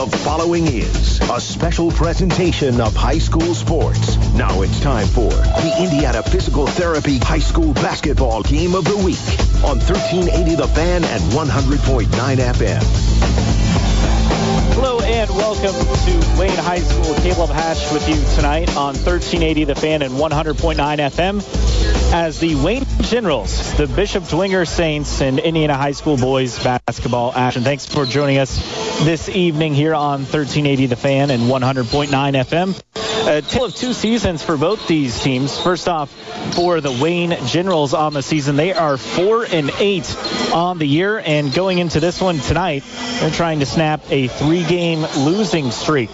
The following is a special presentation of high school sports. Now it's time for the Indiana Physical Therapy High School Basketball Game of the Week on 1380 The Fan and 100.9 FM. Hello and welcome to Wayne High School. Caleb Hatch with you tonight on 1380 The Fan and 100.9 FM as the Wayne Generals, the Bishop Dwenger Saints, and Indiana High School boys basketball action. Thanks for joining us this evening here on 1380 The Fan and 100.9 FM. A tale of two seasons for both these teams. First off, for the Wayne Generals on the season, they are four and eight on the year, and going into this one tonight, they're trying to snap a three-game losing streak.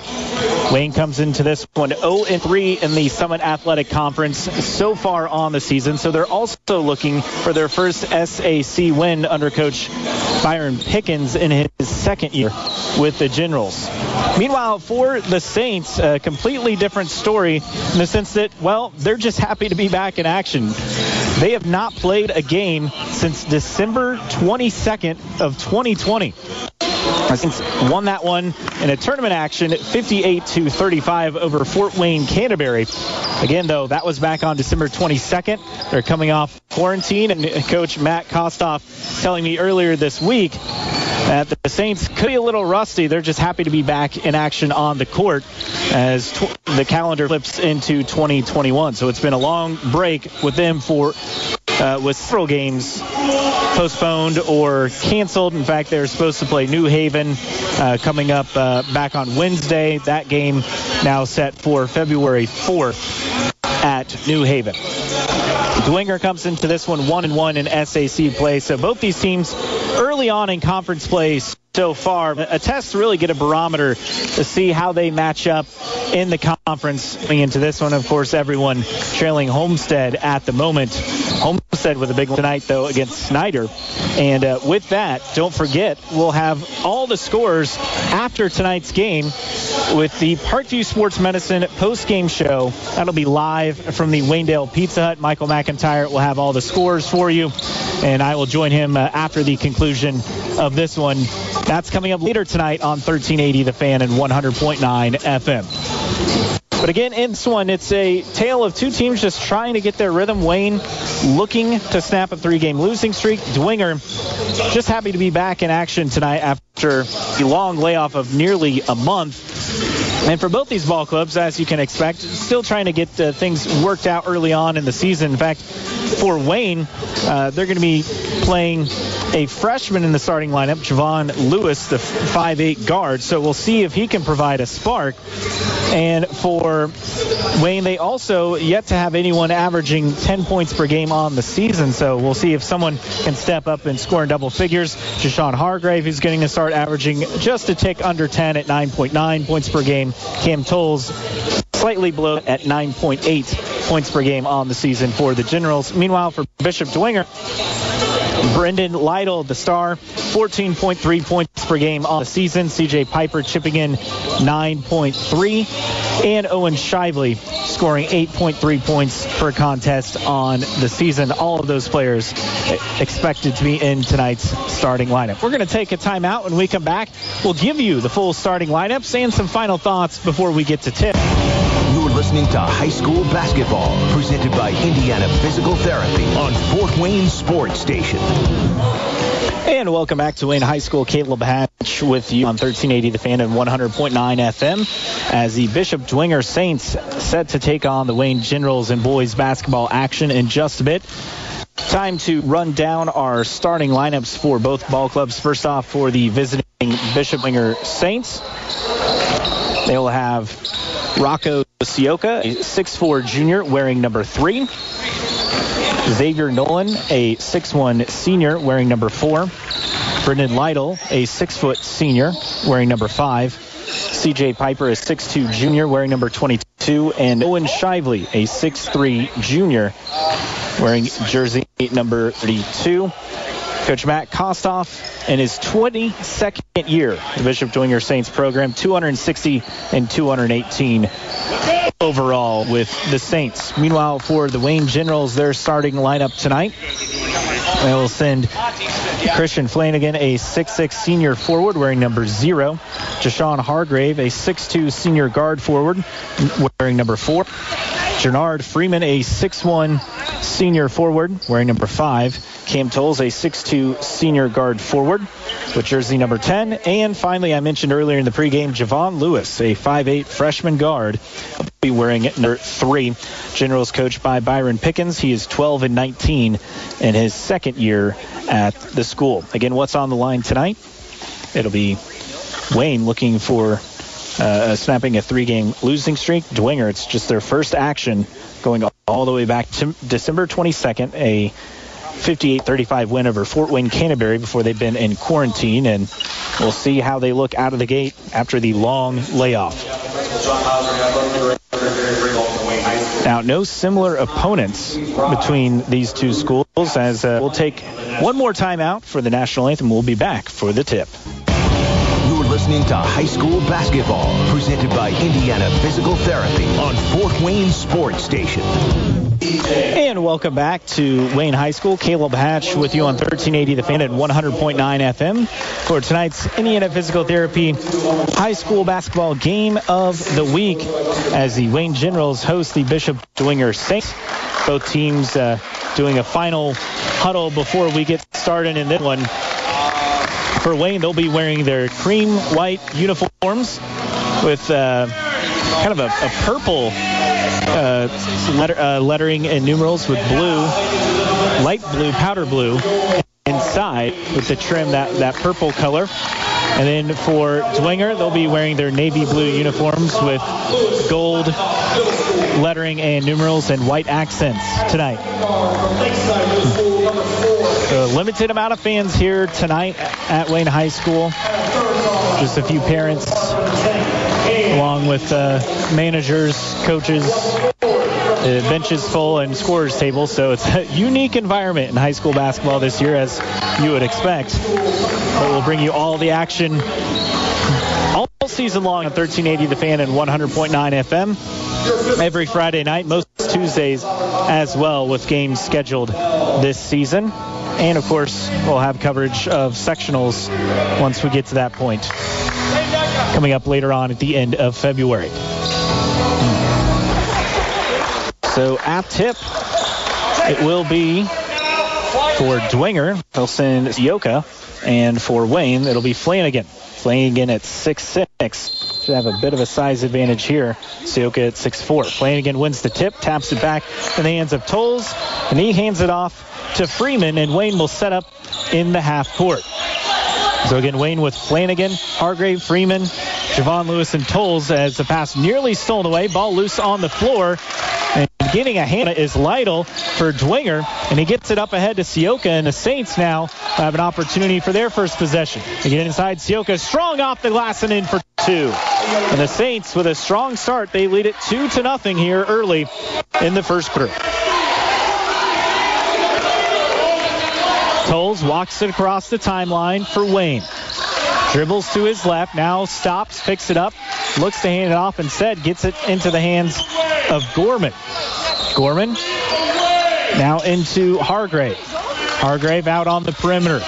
Wayne comes into this one 0 and 3 in the Summit Athletic Conference so far on the season. So they're also looking for their first SAC win under coach Byron Pickens in his second year with the Generals. Meanwhile, for the Saints, a completely different story in the sense that, well, they're just happy to be back in action. They have not played a game since December 22nd of 2020. Saints won that one in a tournament action 58 to 35 over Fort Wayne Canterbury. Again, though, that was back on December 22nd. They're coming off quarantine, and Coach Matt Kostoff telling me earlier this week that the Saints could be a little rusty. They're just happy to be back in action on the court as tw- the calendar flips into 2021. So it's been a long break with them for uh, with several games postponed or canceled. In fact, they're supposed to play New Haven uh, coming up uh, back on Wednesday. That game now set for February 4th at New Haven. Dwenger comes into this one one and one in SAC play. So both these teams early on in conference play so far. A test to really get a barometer to see how they match up in the conference. Into this one, of course, everyone trailing Homestead at the moment. Homestead with a big one tonight, though, against Snider. And uh, with that, don't forget, we'll have all the scores after tonight's game with the Parkview Sports Medicine post-game show. That'll be live from the Waynedale Pizza Hut. Michael McIntyre will have all the scores for you, and I will join him uh, after the conclusion of this one. That's coming up later tonight on 1380 The Fan and 100.9 FM. But again, in this one, it's a tale of two teams just trying to get their rhythm. Wayne looking to snap a three-game losing streak. Dwenger just happy to be back in action tonight after the long layoff of nearly a month. And for both these ball clubs, as you can expect, still trying to get uh, things worked out early on in the season. In fact, for Wayne, uh, they're going to be playing a freshman in the starting lineup, Javon Lewis, the 5'8 guard. So we'll see if he can provide a spark. And for Wayne, they also yet to have anyone averaging 10 points per game on the season. So we'll see if someone can step up and score in double figures. Jashawn Hargrave who's getting to start averaging just a tick under 10 at 9.9 points per game. Cam Tolles slightly below at 9.8 points per game on the season for the Generals. Meanwhile, for Bishop Dwenger, Brendan Lytle, the star, 14.3 points per game on the season. CJ Piper chipping in 9.3. And Owen Shively scoring 8.3 points per contest on the season. All of those players expected to be in tonight's starting lineup. We're going to take a timeout. When we come back, we'll give you the full starting lineups and some final thoughts before we get to tip. Listening to High School Basketball, presented by Indiana Physical Therapy on Fort Wayne Sports Station. And welcome back to Wayne High School. Caleb Hatch with you on 1380 The Fan and 100.9 FM as the Bishop Dwenger Saints set to take on the Wayne Generals in boys basketball action in just a bit. Time to run down our starting lineups for both ball clubs. First off, for the visiting Bishop Dwenger Saints, they will have Rocco Sioka, a 6'4 junior wearing number three. Xavier Nolan, a 6'1 senior wearing number four. Brendan Lytle, a 6' senior wearing number five. CJ Piper, a 6'2 junior wearing number 22. And Owen Shively, a 6'3 junior wearing jersey number 32. Coach Matt Kostoff in his 22nd year, the Bishop Dwenger Saints program, 260 and 218 overall with the Saints. Meanwhile, for the Wayne Generals, their starting lineup tonight, they will send Christian Flanagan, a 6'6 senior forward wearing number zero. Jashawn Hargrave, a 6'2 senior guard forward wearing number four. Jernard Freeman, a 6'1 senior forward wearing number five. Cam Tolles, a 6'2 senior guard forward with jersey number 10. And finally, I mentioned earlier in the pregame, Javon Lewis, a 5'8 freshman guard, will be wearing number three. Generals coached by Byron Pickens. He is 12 and 19 in his second year at the school. Again, what's on the line tonight? It'll be Wayne looking for uh, snapping a three-game losing streak. Dwenger, it's just their first action going all the way back to December 22nd, a 58-35 win over Fort Wayne Canterbury before they've been in quarantine, and we'll see how they look out of the gate after the long layoff. Now, no similar opponents between these two schools as uh, we'll take one more time out for the national anthem. We'll be back for the tip. Listening to high school basketball presented by Indiana Physical Therapy on Fort Wayne Sports Station. And welcome back to Wayne High School. Caleb Hatch with you on 1380 The Fan at 100.9 FM for tonight's Indiana Physical Therapy High School Basketball Game of the Week as the Wayne Generals host the Bishop Dwenger Saints. Both teams uh, doing a final huddle before we get started in this one. For Wayne, they'll be wearing their cream white uniforms with uh, kind of a, a purple uh, letter, uh, lettering and numerals with blue, light blue, powder blue inside with the trim that, that purple color. And then for Dwenger, they'll be wearing their navy blue uniforms with gold lettering and numerals and white accents tonight. Limited amount of fans here tonight at Wayne High School. Just a few parents along with uh, managers, coaches, uh, benches full and scorers table. So it's a unique environment in high school basketball this year, as you would expect. But we'll bring you all the action all season long on 1380 The Fan and 100.9 FM every Friday night, most Tuesdays as well, with games scheduled this season. And of course, we'll have coverage of sectionals once we get to that point coming up later on at the end of February. So at tip, it will be for Dwenger. They'll send Sioka, And for Wayne, it'll be Flanagan. Flanagan at 6'6". Should have a bit of a size advantage here. Sioka at 6'4". Flanagan wins the tip, taps it back in the hands of Tolles, and he hands it off to Freeman, and Wayne will set up in the half court. So again, Wayne with Flanagan, Hargrave, Freeman, Javon Lewis, and Tolles as the pass nearly stolen away. Ball loose on the floor. And getting a hand is Lytle for Dwenger, and he gets it up ahead to Sioka, and the Saints now have an opportunity for their first possession. They get inside Sioka, strong off the glass and in for two. And the Saints, with a strong start, they lead it two to nothing here early in the first quarter. Tolles walks it across the timeline for Wayne. Dribbles to his left, now stops, picks it up, looks to hand it off instead, gets it into the hands of Gorman. Gorman now into Hargrave. Hargrave out on the perimeter.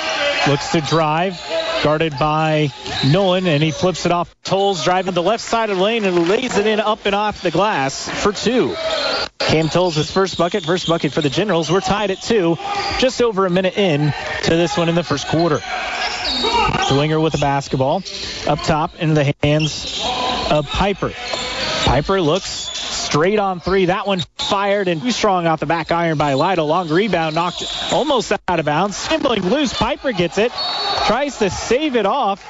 Looks to drive, guarded by Nolan, and he flips it off. Tolles driving the left side of the lane and lays it in up and off the glass for two. Cam Tolles his first bucket, first bucket for the Generals. We're tied at two, just over a minute in to this one in the first quarter. Dwenger with the basketball up top into the hands of Piper. Piper looks straight on three. That one fired and too strong off the back iron by Lytle. Long rebound knocked almost out of bounds. Skimbling loose. Piper gets it. Tries to save it off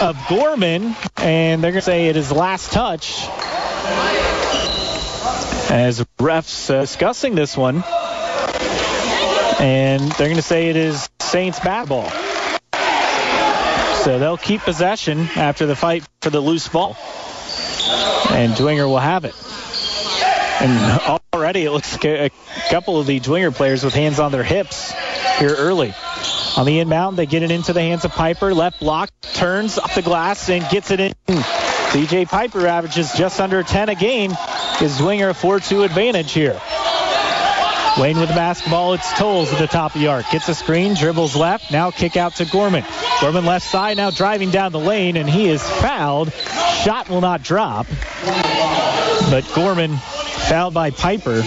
of Gorman. And they're going to say it is last touch. As refs uh, discussing this one. And they're going to say it is Saints ball. So they'll keep possession after the fight for the loose ball. And Dwenger will have it. And already it looks like a couple of the Dwenger players with hands on their hips here early. On the inbound, they get it into the hands of Piper. Left block, turns off the glass and gets it in. CJ Piper averages just under 10 a game. Gives Dwenger a 4-2 advantage here. Wayne with the basketball. It's Tolles at the top of the arc. Gets a screen, dribbles left. Now kick out to Gorman. Gorman left side now driving down the lane, and he is fouled. Shot will not drop. But Gorman fouled by Piper.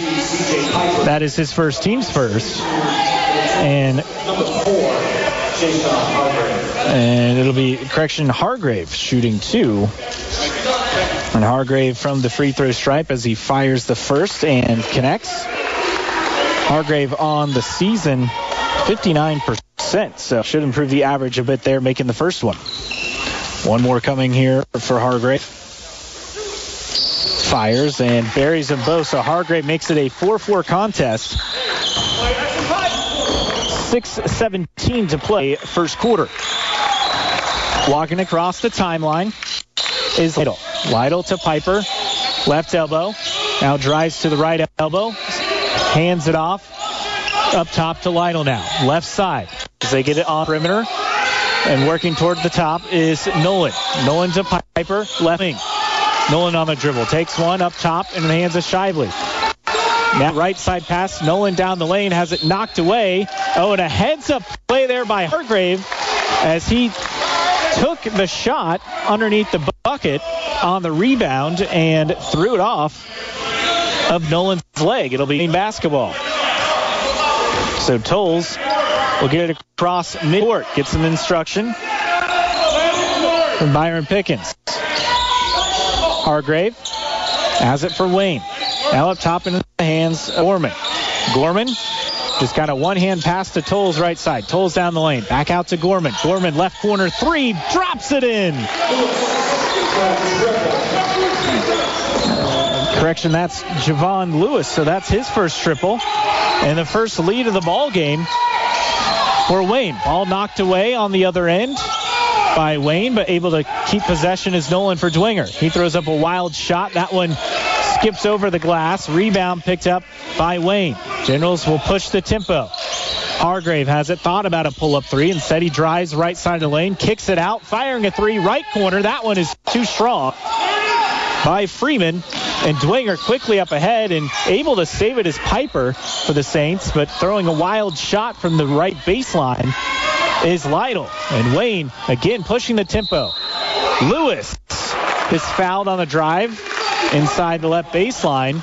That is his first team's first. And and it'll be correction Hargrave shooting two. And Hargrave from the free throw stripe as he fires the first and connects. Hargrave on the season 59%, so should improve the average a bit there, making the first one. One more coming here for Hargrave. Fires and buries them both, so Hargrave makes it a 4-4 contest. 6-17 to play first quarter. Walking across the timeline is Lytle. Lytle to Piper. Left elbow. Now drives to the right elbow. Hands it off. Up top to Lytle now. Left side. As they get it on perimeter. And working toward the top is Nolan. Nolan to Piper. Left wing. Nolan on the dribble. Takes one up top the hands of Shively. Now right side pass. Nolan down the lane has it knocked away. Oh, and a heads up play there by Hargrave as he took the shot underneath the bucket on the rebound and threw it off of Nolan's leg. It'll be basketball. So Tolles will get it across midcourt. Get some instruction from Byron Pickens. Hargrave has it for Wayne. Now up top into the hands of Gorman. Gorman just kind of one-hand pass to Tolles right side. Tolles down the lane. Back out to Gorman. Gorman left corner three. Drops it in. Correction, that's Javon Lewis. So that's his first triple. And the first lead of the ball game for Wayne. Ball knocked away on the other end by Wayne, but able to keep possession is Nolan for Dwenger. He throws up a wild shot. That one skips over the glass. Rebound picked up by Wayne. Generals will push the tempo. Hargrave has it, thought about a pull-up three. Instead, he drives right side of the lane, kicks it out, firing a three right corner. That one is too strong by Freeman. And Dwenger quickly up ahead and able to save it as Piper for the Saints, but throwing a wild shot from the right baseline is Lytle. And Wayne again pushing the tempo. Lewis is fouled on the drive inside the left baseline.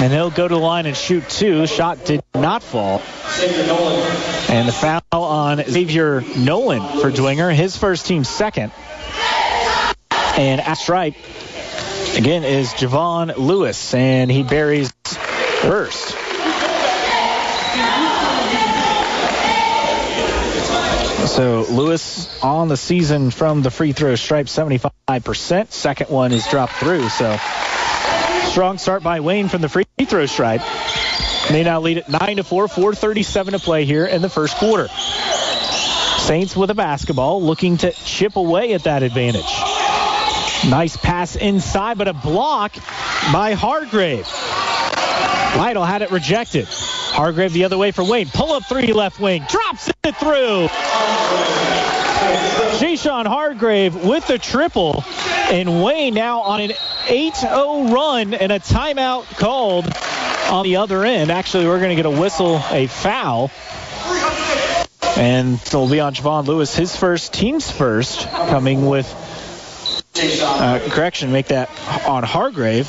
And he'll go to the line and shoot two. Shot did not fall. And the foul on Xavier Nolan for Dwenger, his first team second. And at stripe, again, is Javon Lewis, and he buries first. So Lewis on the season from the free throw stripe, 75%. Second one is dropped through, so strong start by Wayne from the free throw stripe. They now lead at 9 to 4, 437 to play here in the first quarter. Saints with a basketball looking to chip away at that advantage. Nice pass inside, but a block by Hargrave. Lytle had it rejected. Hargrave the other way for Wayne. Pull up three left wing. Drops it through. Jashawn Hargrave with the triple. And Wayne now on an 8-0 run and a timeout called on the other end. Actually, we're going to get a whistle, a foul. And it'll be on Javon Lewis, his first, team's first, coming with, uh, correction, make that on Hargrave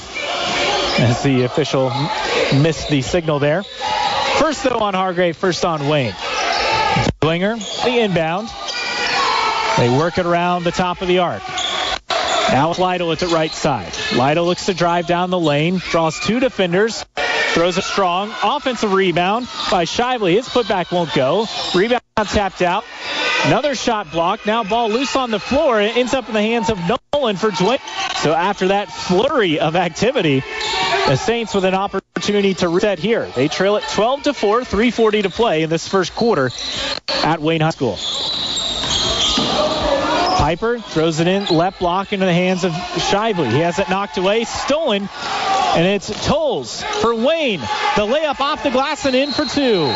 as the official missed the signal there. First, though, on Hargrave, first on Wayne. Dwenger, the inbound. They work it around the top of the arc. Now Lytle at the right side. Lytle looks to drive down the lane, draws two defenders, throws a strong offensive rebound by Shively. His putback won't go. Rebound tapped out. Another shot blocked. Now ball loose on the floor. It ends up in the hands of Nolan for Dwenger. So after that flurry of activity, the Saints with an opportunity to reset here. They trail it 12 to 4, 3:40 to play in this first quarter at Wayne High School. Piper throws it in, left block into the hands of Shively. He has it knocked away, stolen, and it's Tolles for Wayne. The layup off the glass and in for two.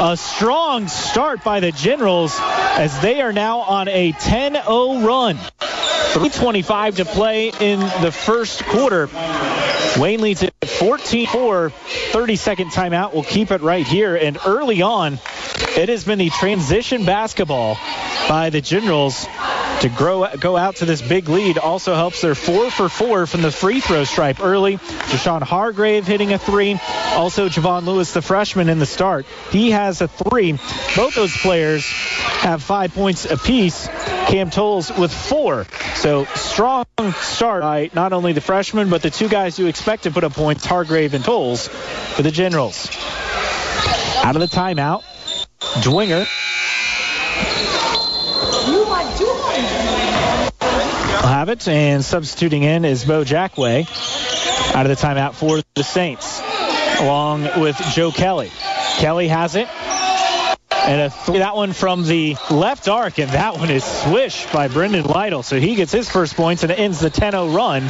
A strong start by the Generals as they are now on a 10-0 run. 3.25 to play in the first quarter. Wayne leads it 14-4. 30-second timeout. We'll keep it right here. And early on, it has been the transition basketball by the Generals to grow go out to this big lead. Also helps their four for four from the free throw stripe early. Deshaun Hargrave hitting a three. Also Javon Lewis, the freshman in the start. He has a three. Both those players have five points apiece. Cam Tolles with four. So strong start by not only the freshman, but the two guys you expect to put up points, Hargrave and Tolles, for the Generals. Out of the timeout, Dwenger. will have it, and substituting in is Bo Jackway out of the timeout for the Saints, along with Joe Kelly. Kelly has it. And a th- that one from the left arc, and that one is swished by Brendan Lytle. So he gets his first points, and it ends the 10-0 run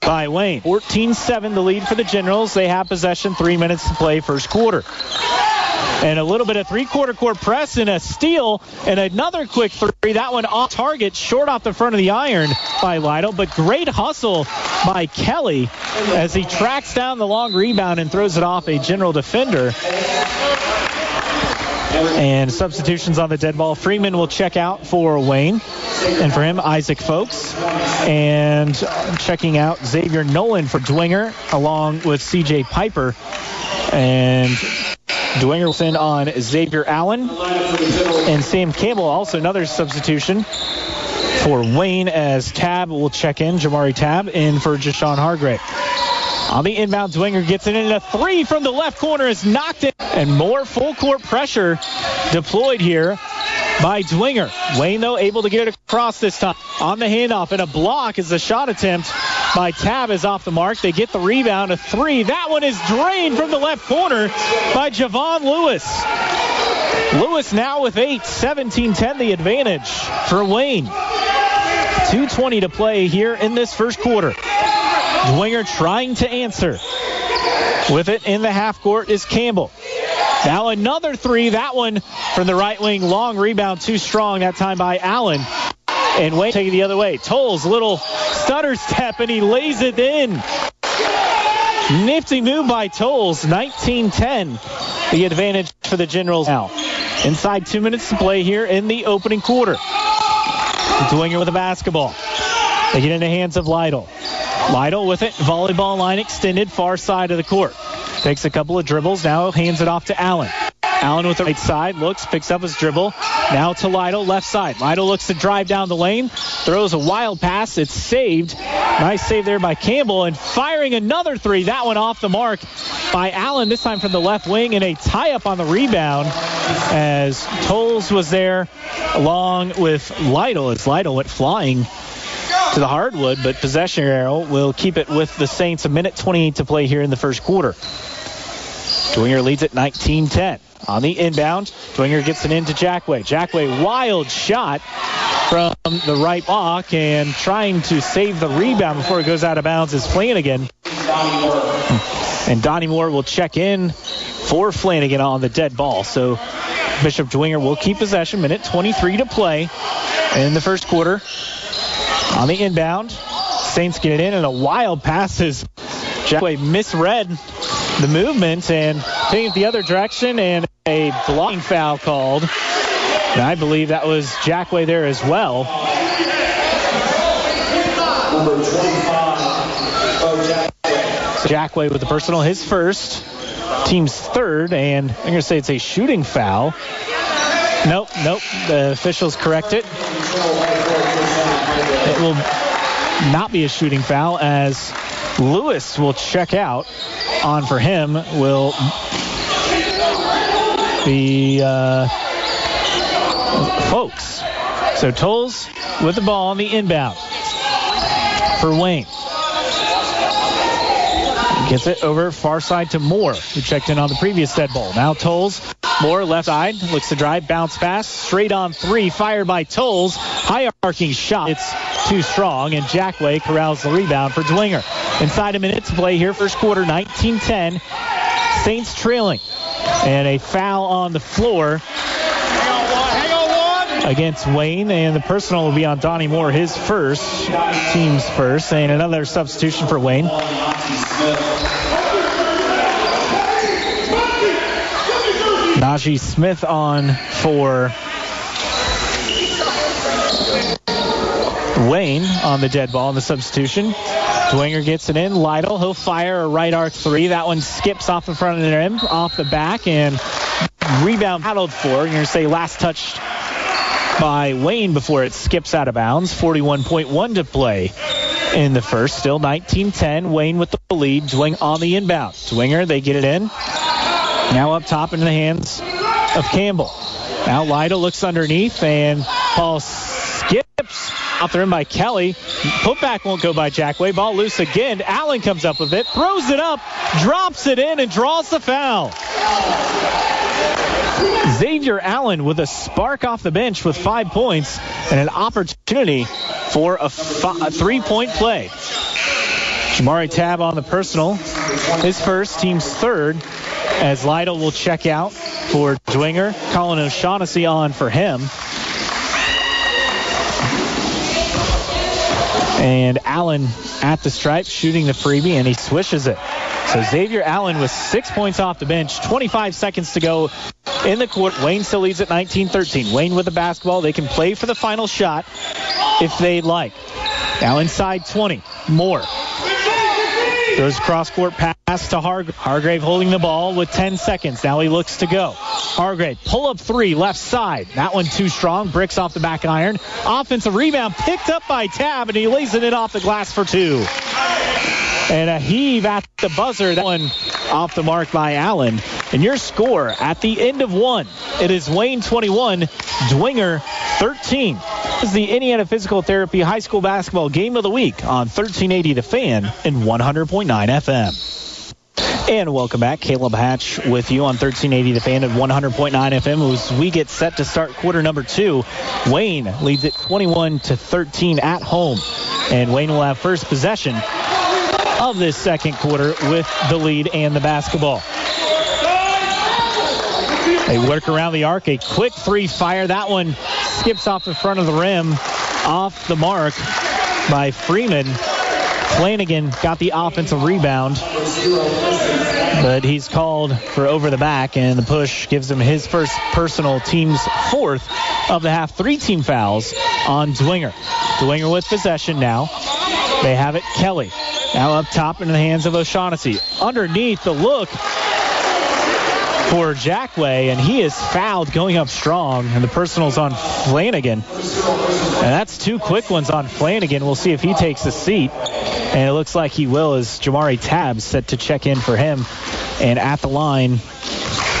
by Wayne. 14-7 the lead for the Generals. They have possession, three minutes to play first quarter and a little bit of three-quarter court press and a steal and another quick three. That one off target, short off the front of the iron by Lytle, but great hustle by Kelly as he tracks down the long rebound and throws it off a general defender. And substitutions on the dead ball. Freeman will check out for Wayne. And for him, Isaac Folks. And checking out Xavier Nolan for Dwenger, along with CJ Piper. And Dwengerson on Xavier Allen. And Sam Campbell, also another substitution for Wayne as Tab will check in. Jamari Tab in for Jashawn Hargrave. On the inbound, Dwenger gets it in. A three from the left corner is knocked in. And more full court pressure deployed here by Dwenger. Wayne, though, able to get it across this time. On the handoff, and a block is the shot attempt by Tab is off the mark. They get the rebound, a three. That one is drained from the left corner by Javon Lewis. Lewis now with eight, 17-10 the advantage for Wayne. 2.20 to play here in this first quarter. Dwenger trying to answer. With it in the half court is Campbell. Now another three. That one from the right wing. Long rebound, too strong that time by Allen. And Wayne taking the other way. Tolles, little stutter step, and he lays it in. Nifty move by Tolles. 19-10. The advantage for the Generals now. Inside two minutes to play here in the opening quarter. Dwenger with a basketball. They get in the hands of Lytle. Lytle with it. Volleyball line extended far side of the court. Takes a couple of dribbles. Now hands it off to Allen. Allen with the right side, looks, picks up his dribble. Now to Lytle, left side. Lytle looks to drive down the lane, throws a wild pass. It's saved. Nice save there by Campbell, and firing another three. That one off the mark by Allen, this time from the left wing, and a tie up on the rebound as Tolles was there along with Lytle as Lytle went flying to the hardwood, but possession arrow will keep it with the Saints. A minute 28 to play here in the first quarter. Dwenger leads at 19-10. On the inbound, Dwenger gets it into Jackway. Jackway, wild shot from the right block and trying to save the rebound before it goes out of bounds is Flanagan. Hmm. And Donnie Moore will check in for Flanagan on the dead ball. So Bishop Dwenger will keep possession. Minute 23 to play in the first quarter. On the inbound, Saints get it in, and a wild passes. Jackway misread the movement and taking the other direction, and a blocking foul called. And I believe that was Jackway there as well. Jackway with the personal, his first, team's third, and I'm going to say it's a shooting foul. Nope, nope. The officials correct it. It will not be a shooting foul as Lewis will check out. On for him will be uh, Folks. So Tolles with the ball on the inbound for Wayne. Gets it over far side to Moore, who checked in on the previous dead ball. Now Tolles, Moore left side, looks to drive, bounce pass, straight on three, fired by Tolles. High arcing shot. It's too strong, and Jackway corrals the rebound for Dwenger. Inside a minute to play here, first quarter, 19-10. Saints trailing. And a foul on the floor. against Wayne, and the personal will be on Donnie Moore, his first, team's first, and another substitution for Wayne. Najee Smith on for Wayne on the dead ball in the substitution. Dwenger gets it in. Lytle, he'll fire a right arc three. That one skips off the front of the rim, off the back, and rebound paddled for. You're going to say last touched by Wayne before it skips out of bounds. 41.1 to play in the first. Still 19-10. Wayne with the lead. Dwing on the inbound. Dwenger, they get it in. Now up top into the hands of Campbell. Now Lytle looks underneath, and Paul skips out the rim by Kelly. Putback won't go by Jackway. Ball loose again. Allen comes up with it, throws it up, drops it in, and draws the foul. Xavier Allen with a spark off the bench with five points and an opportunity for a, a three-point play. Jamari Tab on the personal. His first, team's third, as Lytle will check out for Dwenger. Colin O'Shaughnessy on for him. And Allen at the stripe shooting the freebie, and he swishes it. So Xavier Allen with six points off the bench, 25 seconds to go in the court. Wayne still leads at 19-13. Wayne with the basketball. They can play for the final shot if they'd like. Now inside 20. Moore Throws cross court pass to Har- Hargrave holding the ball with 10 seconds. Now he looks to go. Hargrave pull up three left side. That one too strong. Bricks off the back iron. Offensive rebound picked up by Tab and he lays it in off the glass for two. And a heave at the buzzer. That one off the mark by Allen. And your score at the end of one, it is Wayne 21, Dwenger 13. This is the Indiana Physical Therapy High School Basketball Game of the Week on 1380 The Fan and 100.9 FM. And welcome back. Caleb Hatch with you on 1380 The Fan at 100.9 FM as we get set to start quarter number two. Wayne leads it 21 to 13 at home. And Wayne will have first possession of this second quarter with the lead and the basketball. They work around the arc. A quick three fire. That one skips off the front of the rim, off the mark by Freeman. Flanagan got the offensive rebound, but he's called for over the back, and the push gives him his first personal team's fourth of the half. Three team fouls on Dwenger. Dwenger with possession now. They have it. Kelly now up top in the hands of O'Shaughnessy. Underneath the look for Jackway, and he is fouled going up strong, and the personal's on Flanagan. And that's two quick ones on Flanagan. We'll see if he takes a seat, and it looks like he will as Jamari Tabs set to check in for him. And at the line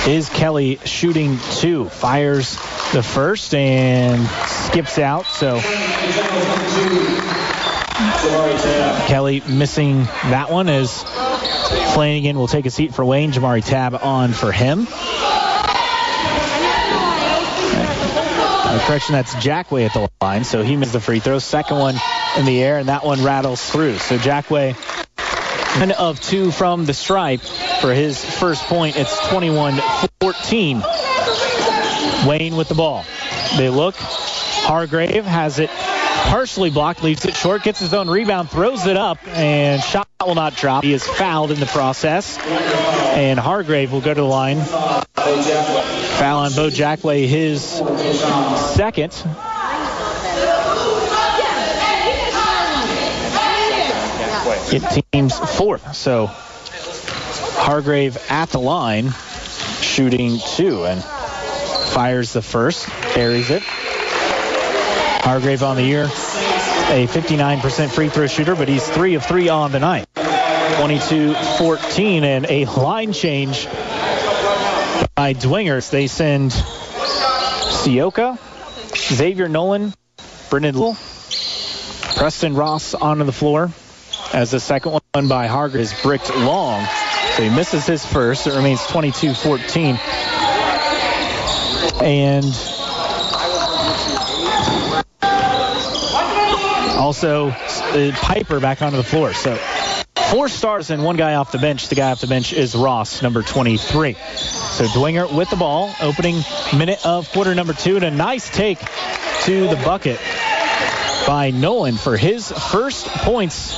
is Kelly shooting two. Fires the first and skips out, so Kelly missing that one as Flanagan will take a seat for Wayne. Jamari Tab on for him. Correction, that's Jackway at the line, so he missed the free throw. Second one in the air, and that one rattles through. So Jackway, one of two from the stripe for his first point. It's 21-14. Wayne with the ball. They look. Hargrave has it partially blocked, leaves it short, gets his own rebound, throws it up, and shot will not drop. He is fouled in the process, and Hargrave will go to the line. Foul on Bo Jackway, his second. It team's fourth. So Hargrave at the line, shooting two, and fires the first, carries it. Hargrave on the year, a 59% free throw shooter, but he's three of three on the night. 22-14 and a line change by Dwengers. They send Sioka, Xavier Nolan, Brendan Lytle, Preston Ross onto the floor as the second one by Hargrave is bricked long. So he misses his first. It remains 22-14. And also uh, Piper back onto the floor. So four stars and one guy off the bench. The guy off the bench is Ross, number 23. So Dwenger with the ball, opening minute of quarter number two, and a nice take to the bucket by Nolan for his first points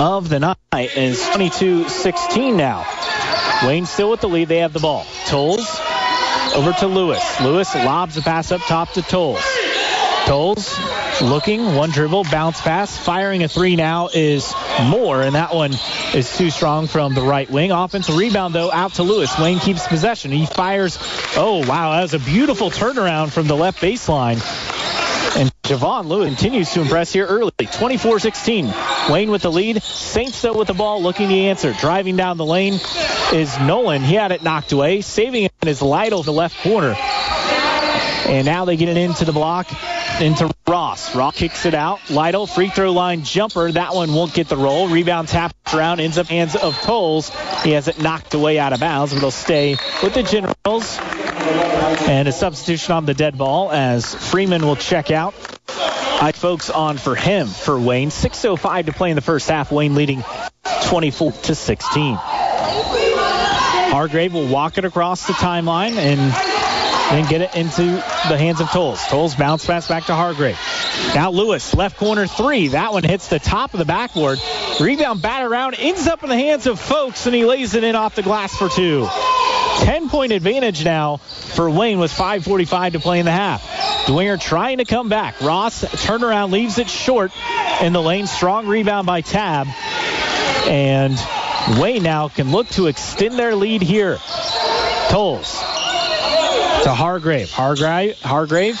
of the night is 22-16 now. Wayne still with the lead. They have the ball. Tolles over to Lewis. Lewis lobs a pass up top to Tolles. Tolles looking, one dribble, bounce pass, firing a three now is Moore, and that one is too strong from the right wing. Offensive rebound, though, out to Lewis. Wayne keeps possession. He fires. Oh, wow, that was a beautiful turnaround from the left baseline. And Javon Lewis continues to impress here early. 24-16. Wayne with the lead. Saints, though, with the ball, looking the answer. Driving down the lane is Nolan. He had it knocked away. Saving it is Lytle, the left corner. And now they get it into the block, into Ross. Ross kicks it out. Lytle, free throw line jumper. That one won't get the roll. Rebound tapped around, ends up hands of Tolles. He has it knocked away out of bounds, but they'll stay with the Generals. And a substitution on the dead ball as Freeman will check out. I folks on for him for Wayne. 6.05 to play in the first half. Wayne leading 24 to 16. Hargrave will walk it across the timeline and then get it into the hands of Tolles. Tolles bounce pass back to Hargrave. Now Lewis, left corner three. That one hits the top of the backboard. Rebound bat around, ends up in the hands of Folks, and he lays it in off the glass for two. 10-point advantage now for Wayne with 5.45 to play in the half. Dwenger trying to come back. Ross turnaround leaves it short in the lane. Strong rebound by Tab. And Wayne now can look to extend their lead here. Tolles to Hargrave. Hargrave, Hargrave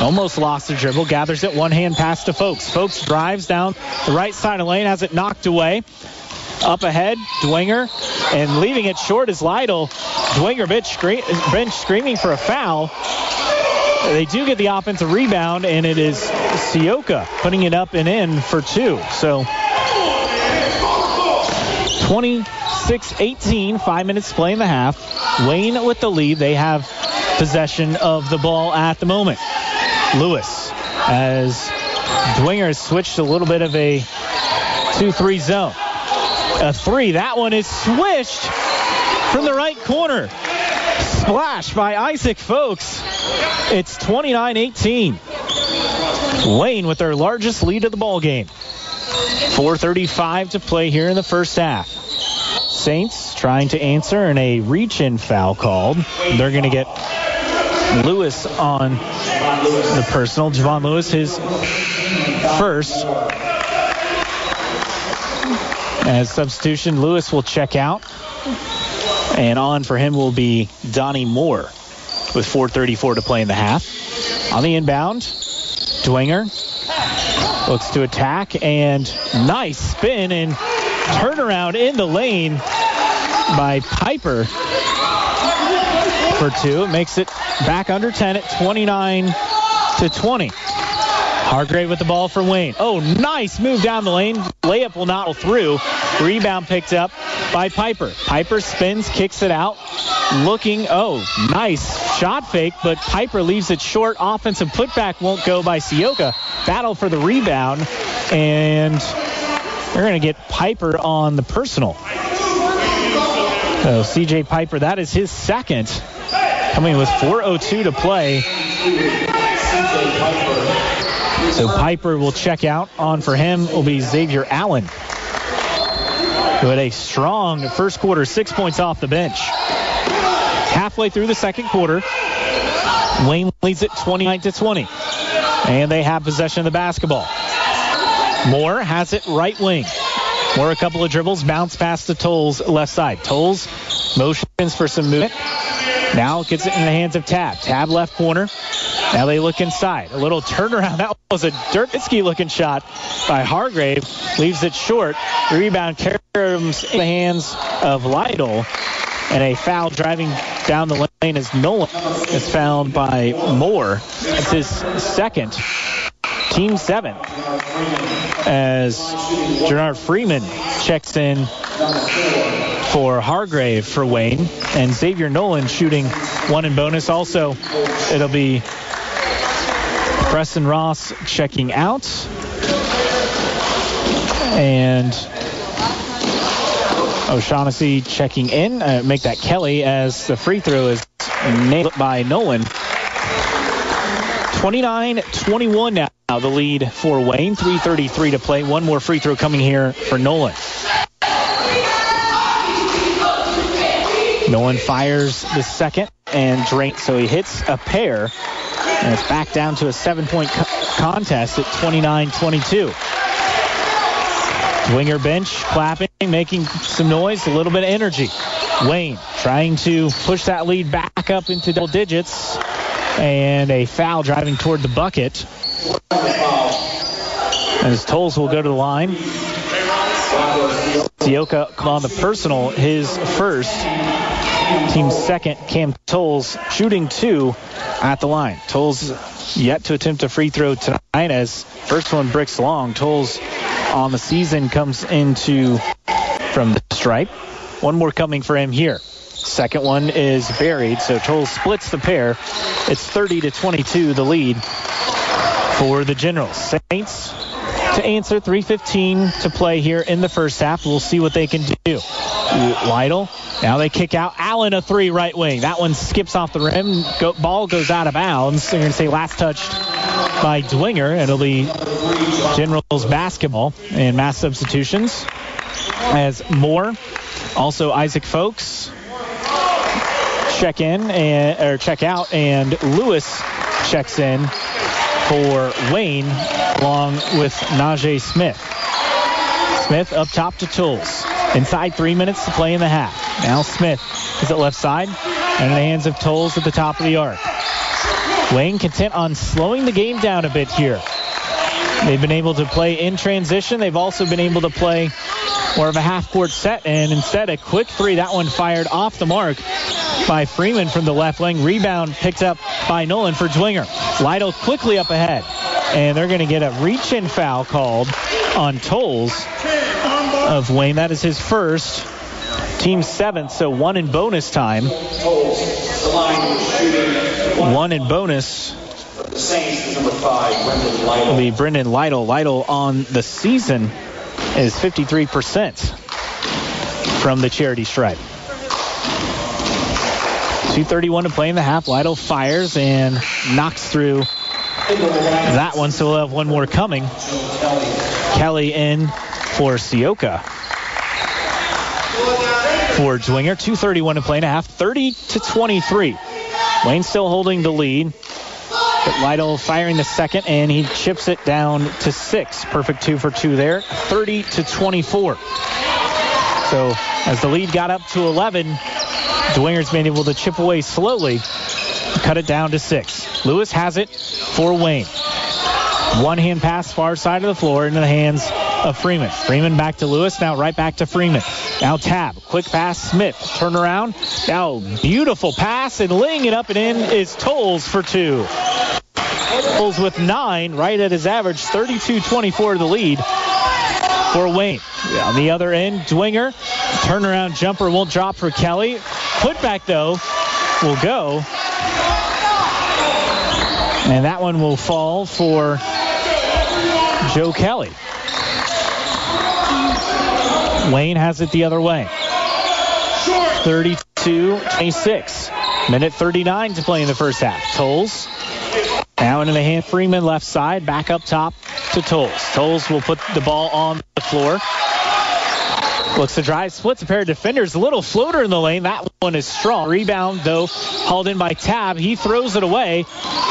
almost lost the dribble. Gathers it. One hand pass to Folks. Folks drives down the right side of the lane. Has it knocked away. Up ahead, Dwenger. And leaving it short is Lytle. Dwenger bench, scree- bench screaming for a foul. They do get the offensive rebound, and it is Sioka putting it up and in for two. So 26-18, five minutes to play in the half. Wayne with the lead. They have possession of the ball at the moment. Lewis as Dwenger has switched a little bit of a 2-3 zone. A three. That one is swished from the right corner. Splash by Isaac Folks. It's 29-18. Wayne with their largest lead of the ball game. 4.35 to play here in the first half. Saints trying to answer and a reach-in foul called. They're going to get Lewis on the personal. Javon Lewis, his first. As substitution, Lewis will check out. And on for him will be Donnie Moore with 4.34 to play in the half. On the inbound, Dwenger looks to attack and nice spin and turnaround in the lane by Piper for two. Makes it back under 10 at 29 to 20. Hargrave with the ball for Wayne. Oh, nice move down the lane. Layup will not go through. Rebound picked up by Piper. Piper spins, kicks it out. Looking, oh, nice shot fake, but Piper leaves it short. Offensive putback won't go by Sioka. Battle for the rebound, and they're going to get Piper on the personal. So CJ Piper, that is his second. Coming with 4.02 to play. So Piper will check out. On for him will be Xavier Allen. Who had a strong first quarter, six points off the bench. Halfway through the second quarter, Wayne leads it 29 to 20. And they have possession of the basketball. Moore has it right wing. Moore a couple of dribbles, bounce past the Tolles left side. Tolles motions for some movement. Now gets it in the hands of Tab. Tab left corner. Now they look inside. A little turnaround. That was a Dirk Nowitzki looking shot by Hargrave. Leaves it short. Rebound comes in the hands of Lytle. And a foul driving down the lane as Nolan is found by Moore. It's his second. Team seven. As Gerard Freeman checks in for Hargrave for Wayne. And Xavier Nolan shooting one in bonus. Also, it'll be Preston Ross checking out. And O'Shaughnessy checking in. Uh, make that Kelly as the free throw is nailed by Nolan. 29-21 now. The lead for Wayne. 3.33 to play. One more free throw coming here for Nolan. Nolan fires the second and drains, so he hits a pair. And it's back down to a seven-point co- contest at 29-22. Dwenger bench clapping, making some noise, a little bit of energy. Wayne trying to push that lead back up into double digits. And a foul driving toward the bucket. As Tolles will go to the line. Sioka on the personal, his first. Team second, Cam Tolles shooting two at the line. Tolles yet to attempt a free throw tonight as first one bricks long. Tolles on the season comes into from the stripe. One more coming for him here. Second one is buried, so Tolles splits the pair. It's 30 to 22, the lead for the Generals. Saints to answer, 3.15 to play here in the first half. We'll see what they can do. Lytle, now they kick out. Allen a three right wing. That one skips off the rim. Go, ball goes out of bounds. They're going to say last touched by Dwenger, and it'll be Generals basketball and mass substitutions as Moore, also Isaac Folks, check in and or check out, and Lewis checks in for Wayne along with Najee Smith. Smith up top to Tolles. Inside three minutes to play in the half. Now Smith is at left side and in the hands of Tolles at the top of the arc. Wayne content on slowing the game down a bit here. They've been able to play in transition. They've also been able to play more of a half-court set, and instead a quick three. That one fired off the mark by Freeman from the left wing. Rebound picked up by Nolan for Dwenger. Lytle quickly up ahead, and they're going to get a reach-in foul called on Tolles of Wayne. That is his first. Team seventh, so one in bonus time. One in bonus will be Brendan Lytle. Lytle on the season is 53% from the charity stripe. 2.31 to play in the half. Lytle fires and knocks through that one, so we'll have one more coming. Kelly in for Sioka. For Dwenger, 2.31 to play in a half, 30 to 23. Wayne still holding the lead. Lytle firing the second, and he chips it down to six. Perfect two for two there, 30 to 24. So as the lead got up to 11, Dwenger's been able to chip away slowly, cut it down to six. Lewis has it for Wayne. One hand pass far side of the floor into the hands of Freeman. Freeman back to Lewis, now right back to Freeman. Now Tab, quick pass, Smith, turn around. Now beautiful pass and laying it up and in is Tolles for two. Tolles with nine, right at his average, 32-24 the lead for Wayne. On the other end, Dwenger, turnaround jumper won't drop for Kelly. Putback though will go. And that one will fall for Joe Kelly. Wayne has it the other way. 32-26. Minute 39 to play in the first half. Tolles now into the hand Freeman left side. Back up top to Tolles. Tolles will put the ball on the floor. Looks to drive, splits a pair of defenders. A little floater in the lane. That one is strong. Rebound, though, hauled in by Tab. He throws it away.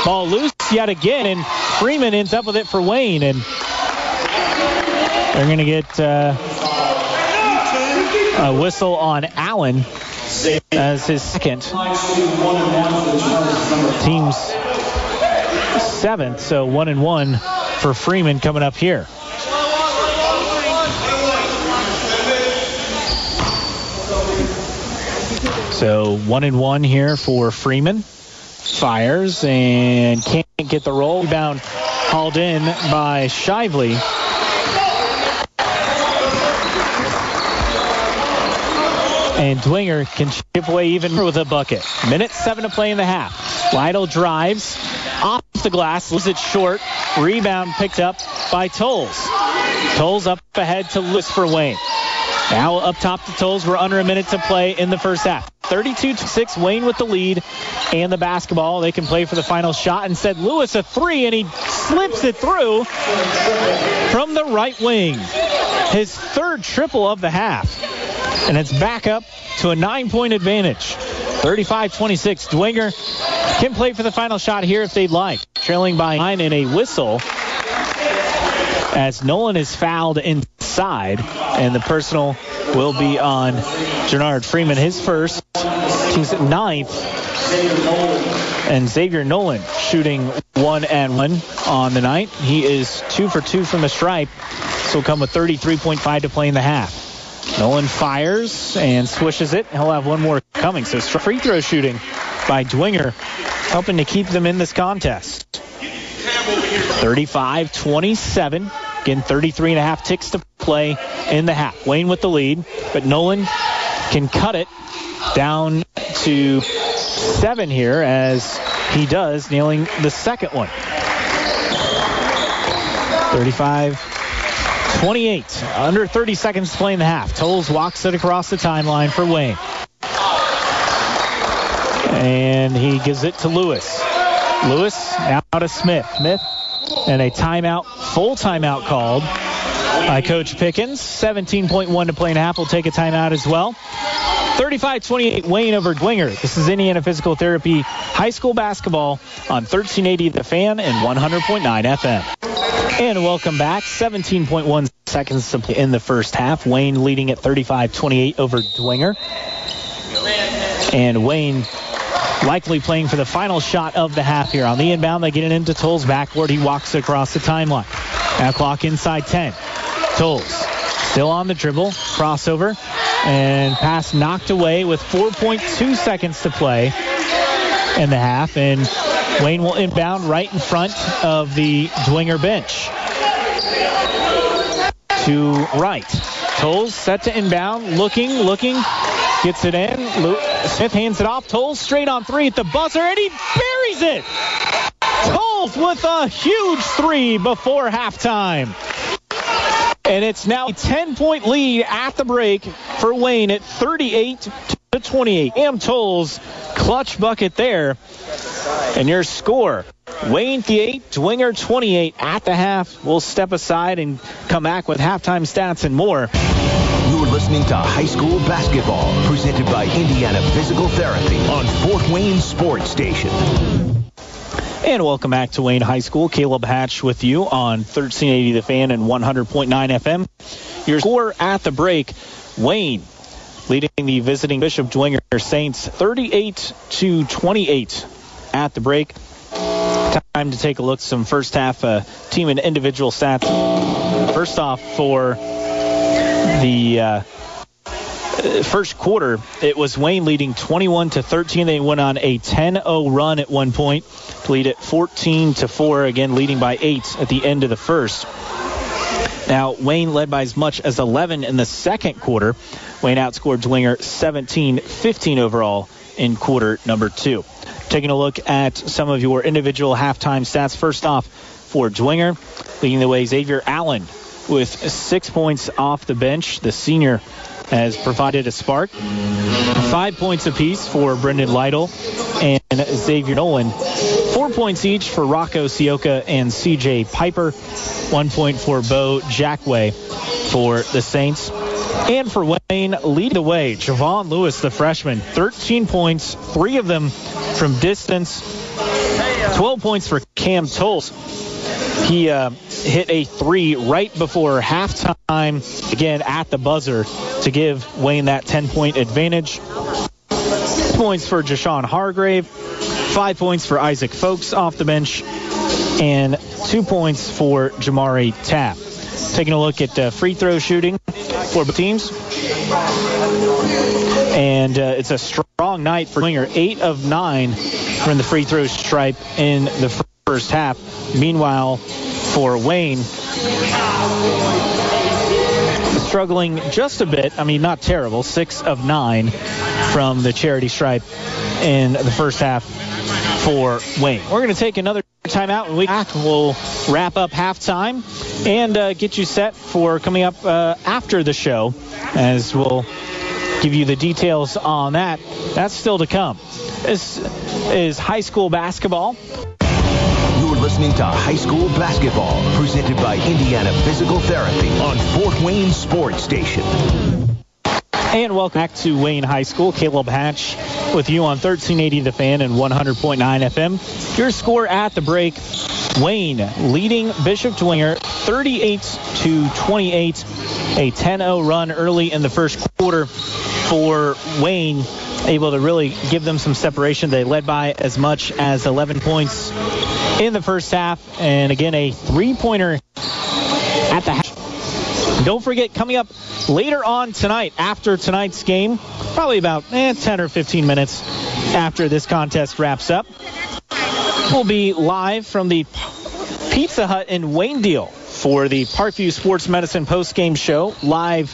Ball loose yet again, and Freeman ends up with it for Wayne. And they're going to get uh, a whistle on Allen as his second. Team's seventh, so one and one for Freeman coming up here. So one and one here for Freeman. Fires and can't get the roll. Rebound hauled in by Shively. And Dwenger can chip away even more with a bucket. Minute seven to play in the half. Lytle drives off the glass, loses it short. Rebound picked up by Tolles. Tolles up ahead to Lewis for Wayne. Now up top to Tolles. We're under a minute to play in the first half. 32-6, Wayne with the lead and the basketball. They can play for the final shot. And Instead, Lewis a three, and he slips it through from the right wing. His third triple of the half. And it's back up to a nine-point advantage. 35-26. Dwenger can play for the final shot here if they'd like. Trailing by nine in a whistle as Nolan is fouled inside, and the personal will be on Jernard Freeman, his first, team's ninth, and Xavier Nolan shooting one and one on the night. He is two for two from the stripe, so come with 33.5 to play in the half. Nolan fires and swishes it. He'll have one more coming. So free throw shooting by Dwenger, helping to keep them in this contest. 35-27. Again, 33 and a half ticks to play in the half. Wayne with the lead, but Nolan can cut it down to seven here as he does, nailing the second one. 35 28. Under 30 seconds to play in the half. Tolles walks it across the timeline for Wayne. And he gives it to Lewis. Lewis now to Smith. Smith and a timeout, full timeout called by Coach Pickens. 17.1 to play in half. We'll take a timeout as well. 35-28 Wayne over Dwenger. This is Indiana Physical Therapy High School Basketball on 1380 The Fan and 100.9 FM. And welcome back. 17.1 seconds in the first half. Wayne leading at 35-28 over Dwenger. And Wayne likely playing for the final shot of the half here. On the inbound, they get it into Tolles backward. He walks across the timeline. Now clock inside 10. Tolles still on the dribble. Crossover. And pass knocked away with 4.2 seconds to play in the half. And Wayne will inbound right in front of the Dwenger bench. To right. Tolles set to inbound. Looking, looking. Gets it in. Smith hands it off. Tolles straight on three at the buzzer, and he buries it. Tolles with a huge three before halftime. And it's now a 10-point lead at the break for Wayne at 38 to 28. Am Tolles clutch bucket there. And your score, Wayne the 8, Dwenger 28 at the half. We'll step aside and come back with halftime stats and more. You're listening to High School Basketball, presented by Indiana Physical Therapy on Fort Wayne Sports Station. And welcome back to Wayne High School. Caleb Hatch with you on 1380 The Fan and 100.9 FM. Your score at the break, Wayne leading the visiting Bishop Dwenger Saints 38 to 28 at the break. Time to take a look at some first half uh, team and individual stats. First off, for the uh, Uh, first quarter, it was Wayne leading 21 to 13. They went on a 10-0 run at one point to lead at 14 to 4, again leading by 8 at the end of the first. Now, Wayne led by as much as 11 in the second quarter. Wayne outscored Dwenger 17-15 overall in quarter number two. Taking a look at some of your individual halftime stats. First off, for Dwenger, leading the way, Xavier Allen with six points off the bench. The senior has provided a spark. Five points apiece for Brendan Lytle and Xavier Nolan. Four points each for Rocco Sioka and CJ Piper. One point for Bo Jackway for the Saints. And for Wayne, lead the way. Javon Lewis, the freshman, 13 points, three of them from distance. 12 points for Cam Tolles. He uh, hit a three right before halftime, again at the buzzer, to give Wayne that 10-point advantage. Six Points for Jashawn Hargrave, five points for Isaac Folks off the bench, and two points for Jamari Tapp. Taking a look at uh, free throw shooting for both teams. And uh, it's a strong night for Dwenger. Eight of nine from the free throw stripe in the first half. Meanwhile, for Wayne, struggling just a bit. I mean, not terrible. Six of nine from the charity stripe in the first half for Wayne. We're going to take another timeout. When we we'll wrap up halftime and uh, get you set for coming up uh, after the show, as we'll give you the details on that. That's still to come. This is high school basketball. Listening to High School Basketball, presented by Indiana Physical Therapy on Fort Wayne Sports Station. And welcome back to Wayne High School. Caleb Hatch with you on 1380 The Fan and 100.9 FM. Your score at the break, Wayne leading Bishop Dwenger 38 to 28. A 10-0 run early in the first quarter for Wayne, able to really give them some separation. They led by as much as 11 points in the first half. And again, a three-pointer at the half. Don't forget, coming up later on tonight, after tonight's game, probably about eh, 10 or 15 minutes after this contest wraps up, we'll be live from the Pizza Hut in Waynedale for the Parkview Sports Medicine post-game show, live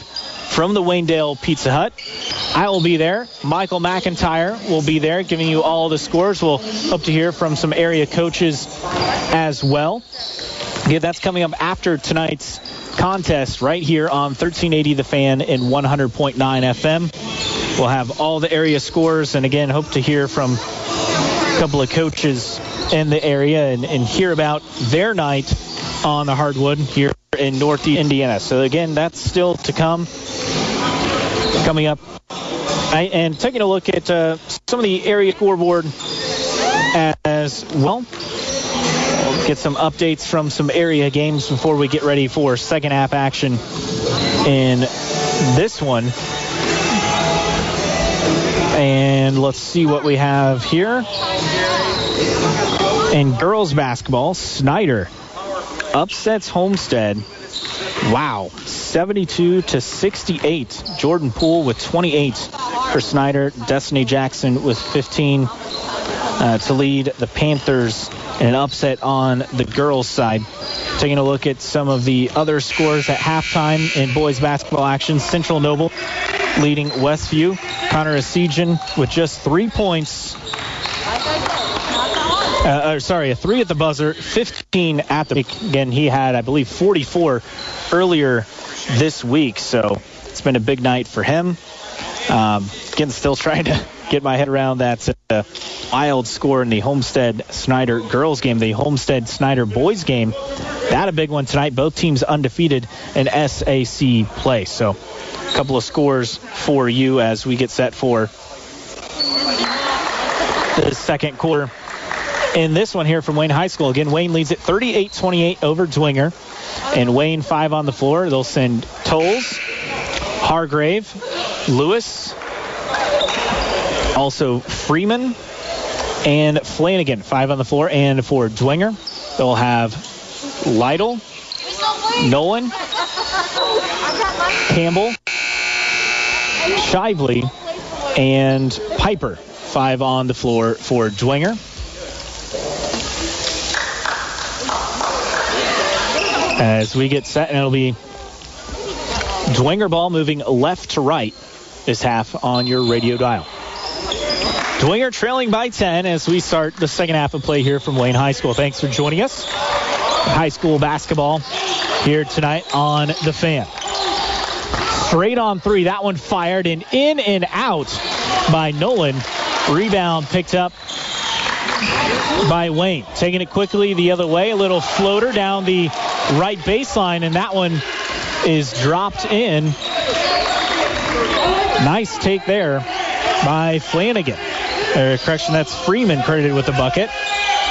from the Waynedale Pizza Hut. I will be there. Michael McIntyre will be there giving you all the scores. We'll hope to hear from some area coaches as well. Yeah, that's coming up after tonight's contest right here on 1380 The Fan in 100.9 FM. We'll have all the area scores and again hope to hear from a couple of coaches in the area and, and hear about their night on the hardwood here in Northeast Indiana. So again, that's still to come. Coming up and taking a look at uh, some of the area scoreboard as well get some updates from some area games before we get ready for second half action in this one. And let's see what we have here. In girls basketball, Snider upsets Homestead. Wow, 72 to 68. Jordan Poole with 28 for Snider. Destiny Jackson with 15 uh, to lead the Panthers in an upset on the girls' side. Taking a look at some of the other scores at halftime in boys basketball action. Central Noble leading Westview. Connor Essegian with just three points. Uh, uh, sorry, a three at the buzzer, 15 at the. Again, he had, I believe, 44 earlier this week. So it's been a big night for him. Um, again, still trying to get my head around that uh, wild score in the Homestead Snider girls game, the Homestead Snider boys game. That a big one tonight. Both teams undefeated in SAC play. So a couple of scores for you as we get set for the second quarter. In this one here from Wayne High School, again, Wayne leads it 38-28 over Dwenger. And Wayne five on the floor. They'll send Tolles, Hargrave, Lewis, also Freeman and Flanagan, five on the floor. And for Dwenger, they'll have Lytle, Nolan, Campbell, Shively, and Piper, five on the floor for Dwenger. As we get set, and it'll be Dwenger ball moving left to right this half on your radio dial. Dwenger trailing by 10 as we start the second half of play here from Wayne High School. Thanks for joining us. High school basketball here tonight on the fan. Straight on three. That one fired and in and out by Nolan. Rebound picked up by Wayne. Taking it quickly the other way. A little floater down the right baseline, and that one is dropped in. Nice take there by Flanagan. Or correction, that's Freeman credited with the bucket.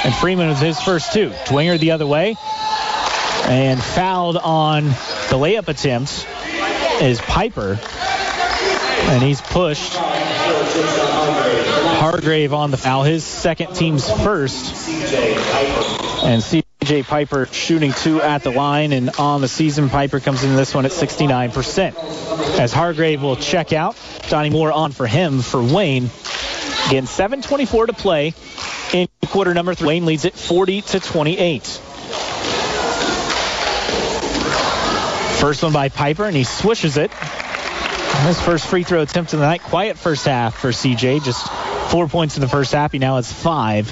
And Freeman was his first two. Dwenger the other way. And fouled on the layup attempt is Piper. And he's pushed. Hargrave on the foul, his second team's first. And CJ Piper shooting two at the line, and on the season, Piper comes in this one at 69%. As Hargrave will check out, Johnny Moore on for him for Wayne. Again, 7:24 to play in quarter number three. Wayne leads it 40 to 28. First one by Piper, and he swishes it. His first free throw attempt of the night. Quiet first half for CJ. Just four points in the first half. He now has five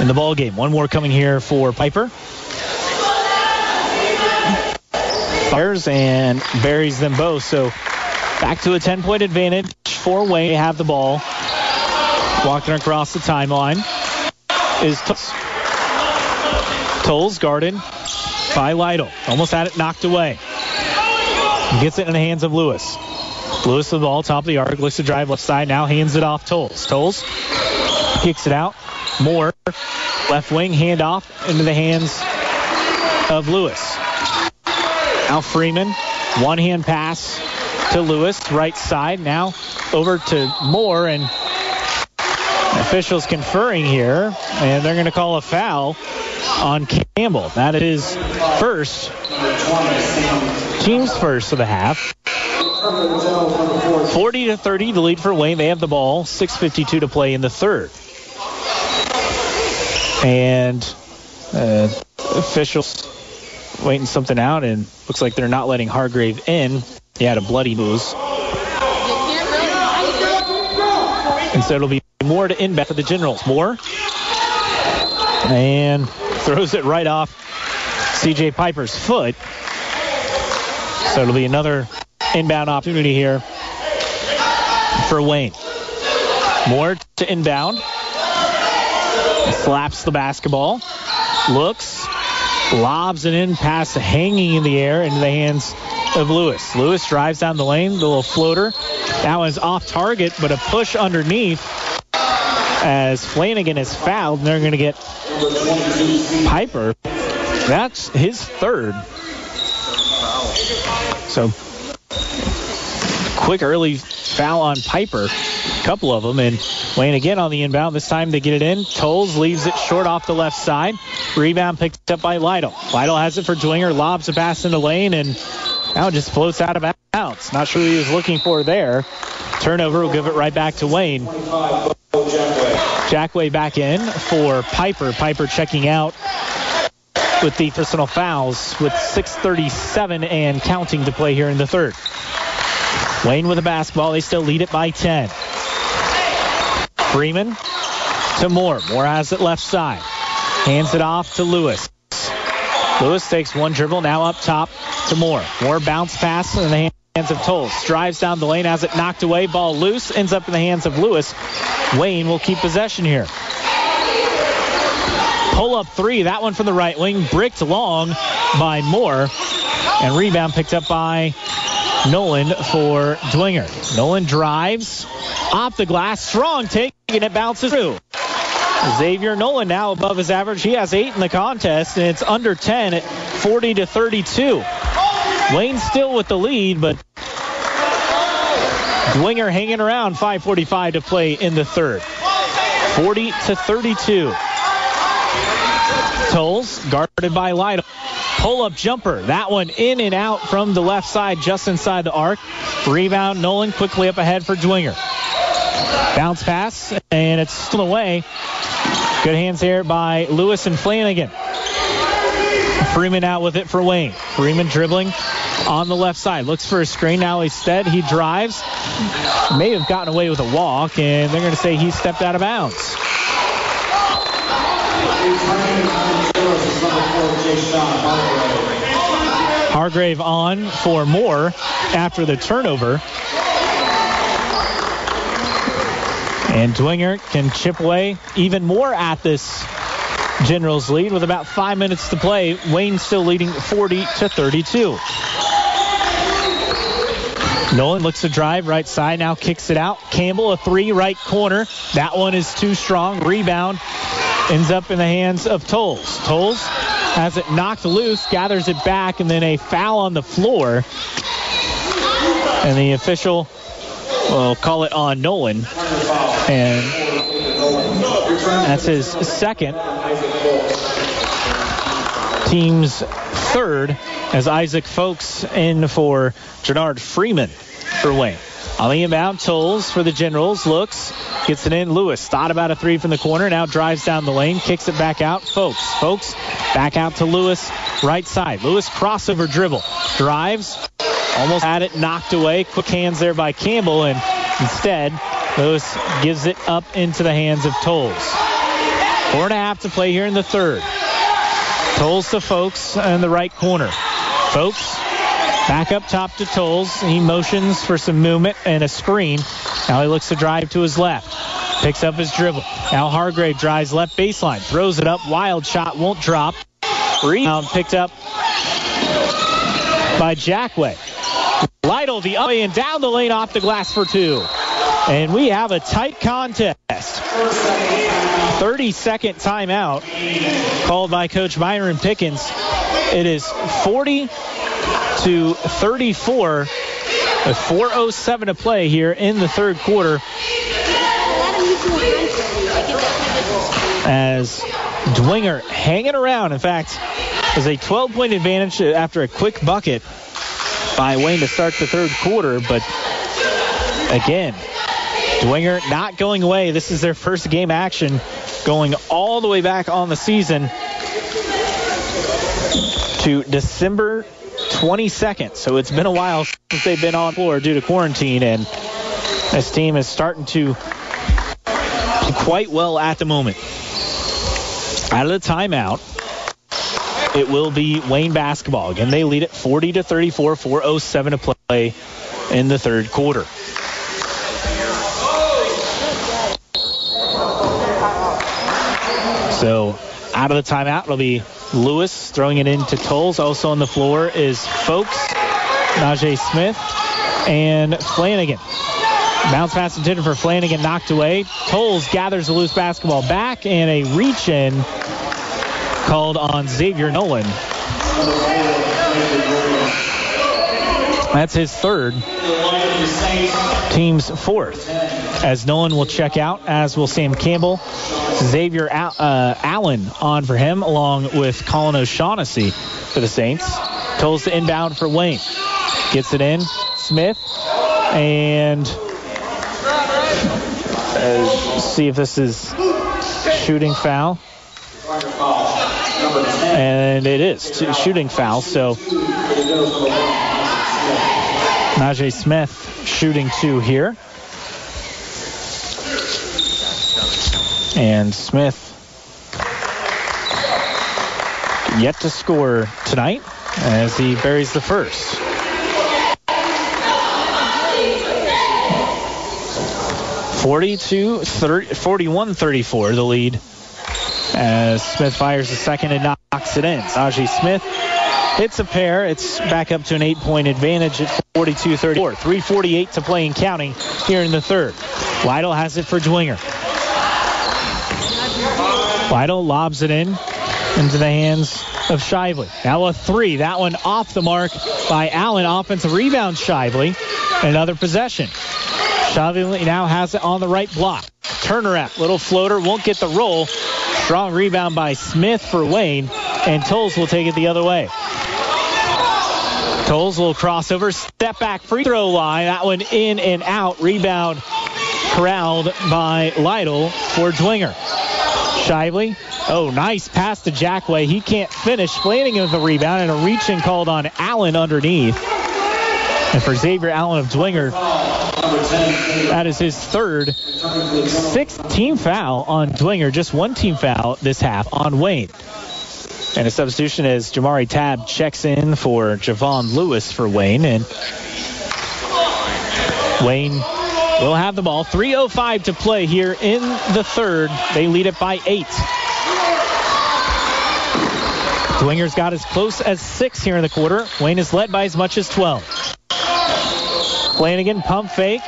in the ball game. One more coming here for Piper. fires and buries them both. So back to a 10 point advantage for Wayne. They have the ball. Walking across the timeline is Tolles. Tolles guarded by Lytle. Almost had it knocked away. Gets it in the hands of Lewis. Lewis with the ball, top of the arc, looks to drive left side, now hands it off Tolles. Tolles kicks it out. Moore, left wing, handoff into the hands of Lewis. Now Freeman, one hand pass to Lewis, right side. Now over to Moore, and officials conferring here, and they're going to call a foul on Campbell. That is first, team's first of the half. 40 to 30, the lead for Wayne. They have the ball. 6:52 to play in the third. And uh, officials waiting something out, and looks like they're not letting Hargrave in. He had a bloody booze. And so it'll be Moore to inbound for the Generals. Moore. And throws it right off CJ Piper's foot. So it'll be another inbound opportunity here for Wayne. Moore to inbound. Slaps the basketball. Looks. Lobs it in past hanging in the air into the hands of Lewis. Lewis drives down the lane, the little floater. That one's off target, but a push underneath as Flanagan is fouled, and they're going to get Piper. That's his third. So quick early foul on Piper. A couple of them. And Wayne again on the inbound. This time they get it in. Tolles leaves it short off the left side. Rebound picked up by Lytle. Lytle has it for Dwenger. Lobs a pass in the lane and now it just floats out of bounds. Not sure he was looking for there. Turnover will give it right back to Wayne. Jackway back in for Piper. Piper checking out with the personal fouls with 6.37 and counting to play here in the third. Wayne with the basketball. They still lead it by 10. Freeman to Moore. Moore has it left side. Hands it off to Lewis. Lewis takes one dribble. Now up top to Moore. Moore bounce pass in the hands of Tolles. Drives down the lane. Has it knocked away. Ball loose. Ends up in the hands of Lewis. Wayne will keep possession here. Pull up three. That one from the right wing. Bricked long by Moore. And rebound picked up by Nolan for Dwenger. Nolan drives off the glass. Strong taking it. Bounces through. Xavier Nolan now above his average. He has eight in the contest, and it's under 10 at 40 to 32. Wayne still with the lead, but Dwenger hanging around 5.45 to play in the third. 40 to 32. Tolles guarded by Lytle. Pull-up jumper. That one in and out from the left side, just inside the arc. Rebound. Nolan quickly up ahead for Dwenger. Bounce pass, and it's still away. Good hands here by Lewis and Flanagan. Freeman out with it for Wayne. Freeman dribbling on the left side. Looks for a screen. Now instead he drives. May have gotten away with a walk, and they're going to say he stepped out of bounds. Hargrave on for Moore after the turnover. And Dwenger can chip away even more at this Generals lead with about five minutes to play. Wayne still leading 40 to 32. Nolan looks to drive right side, now kicks it out. Campbell, a three right corner. That one is too strong. Rebound ends up in the hands of Tolles. Tolles has it knocked loose, gathers it back, and then a foul on the floor. And the official will call it on Nolan. And that's his second. Team's third as Isaac Folks in for Jernard Freeman for Wayne. On the inbound, Tolles for the Generals. Looks, gets it in. Lewis thought about a three from the corner. Now drives down the lane, kicks it back out. Folks, Folks back out to Lewis, right side. Lewis crossover dribble. Drives, almost had it knocked away. Quick hands there by Campbell, and instead, Lewis gives it up into the hands of Tolles. Four and a half to play here in the third. Tolles to Folks in the right corner. Folks Back up top to Tolles. He motions for some movement and a screen. Now he looks to drive to his left. Picks up his dribble. Now Hargrave drives left baseline. Throws it up. Wild shot won't drop. Rebound picked up by Jackway. Lytle the up and down the lane off the glass for two. And we have a tight contest. 30 second timeout called by Coach Myron Pickens. It is 40 to 34 with 4.07 to play here in the third quarter. As Dwenger hanging around. In fact, there's a 12 point advantage after a quick bucket by Wayne to start the third quarter. But again, Dwenger not going away. This is their first game action going all the way back on the season to December 22nd. So it's been a while since they've been on floor due to quarantine, and this team is starting to quite well at the moment. Out of the timeout, it will be Wayne basketball. Again, they lead it 40 to 34, 4:07 to play in the third quarter. So out of the timeout, it'll be Lewis throwing it into Tolles. Also on the floor is Folks, Najee Smith, and Flanagan. Bounce pass intended for Flanagan, knocked away. Tolles gathers the loose basketball back, and a reach in called on Xavier Nolan. That's his third. Team's fourth. As Nolan will check out, as will Sam Campbell. Xavier uh, Allen on for him, along with Colin O'Shaughnessy for the Saints. Tolles the inbound for Wayne. Gets it in. Smith. And uh, see if this is shooting foul. And it is shooting foul. So Najee Smith shooting two here. And Smith yet to score tonight as he buries the first. Forty-two, 41 34 the lead as Smith fires the second and knocks it in. Najee Smith hits a pair. It's back up to an eight-point advantage at 42-34. 3.48 to play and counting here in the third. Lytle has it for Dwenger. Lytle lobs it in into the hands of Shively. Now a three. That one off the mark by Allen. Offensive rebound, Shively. Another possession. Shively now has it on the right block. Turnaround. Little floater. Won't get the roll. Strong rebound by Smith for Wayne. And Tolles will take it the other way. Tolles will crossover. Step back free throw line. That one in and out. Rebound corralled by Lytle for Dwenger. Shively. Oh, nice pass to Jackway. He can't finish. Flanagan with the rebound and a reach called on Allen underneath. And for Xavier Allen of Dwenger, that is his third sixth team foul on Dwenger. Just one team foul this half on Wayne. And a substitution as Jamari Tab checks in for Javon Lewis for Wayne. And Wayne will have the ball. 3.05 to play here in the third. They lead it by eight. Dwenger's got as close as six here in the quarter. Wayne is led by as much as 12. Flanagan, pump fake,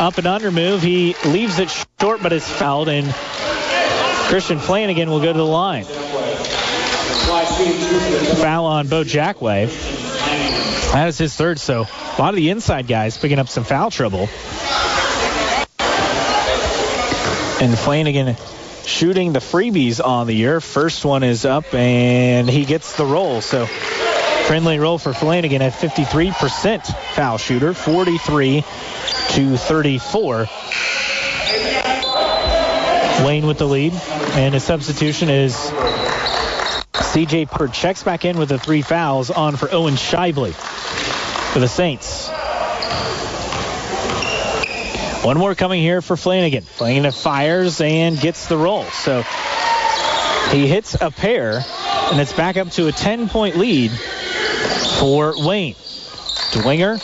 up and under move. He leaves it short, but is fouled, and Christian Flanagan will go to the line. Foul on Bo Jackway. That is his third, so a lot of the inside guys picking up some foul trouble. And Flanagan shooting the freebies on the year. First one is up, and he gets the roll. So friendly roll for Flanagan at 53% foul shooter, 43 to 34. Wayne with the lead, and his substitution is CJ Purd checks back in with the three fouls on for Owen Shively for the Saints. One more coming here for Flanagan. Flanagan fires and gets the roll. So he hits a pair, and it's back up to a 10-point lead for Wayne. Dwenger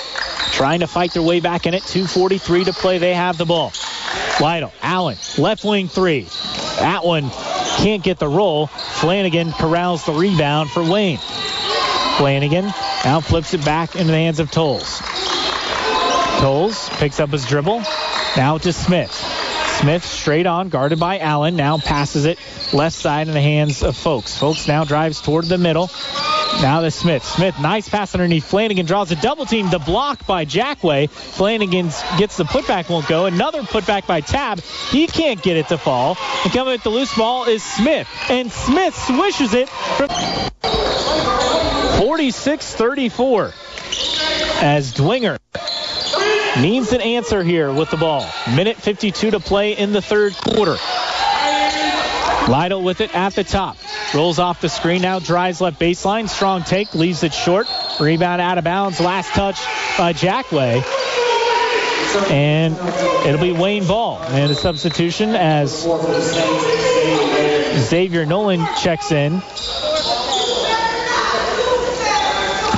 trying to fight their way back in it. 2.43 to play. They have the ball. Lytle, Allen, left wing three. That one can't get the roll. Flanagan corrals the rebound for Wayne. Flanagan now flips it back into the hands of Tolles. Tolles picks up his dribble. Now to Smith. Smith straight on, guarded by Allen. Now passes it left side in the hands of Folks. Folks now drives toward the middle. Now to Smith. Smith, nice pass underneath. Flanagan draws a double team. The block by Jackway. Flanagan gets the putback, won't go. Another putback by Tab. He can't get it to fall. And coming with the loose ball is Smith. And Smith swishes it from 46-34 as Dwenger needs an answer here with the ball. Minute 52 to play in the third quarter. Lytle with it at the top. Rolls off the screen now, drives left baseline. Strong take, leaves it short. Rebound out of bounds. Last touch by Jackway. And it'll be Wayne Ball. And a substitution as Xavier Nolan checks in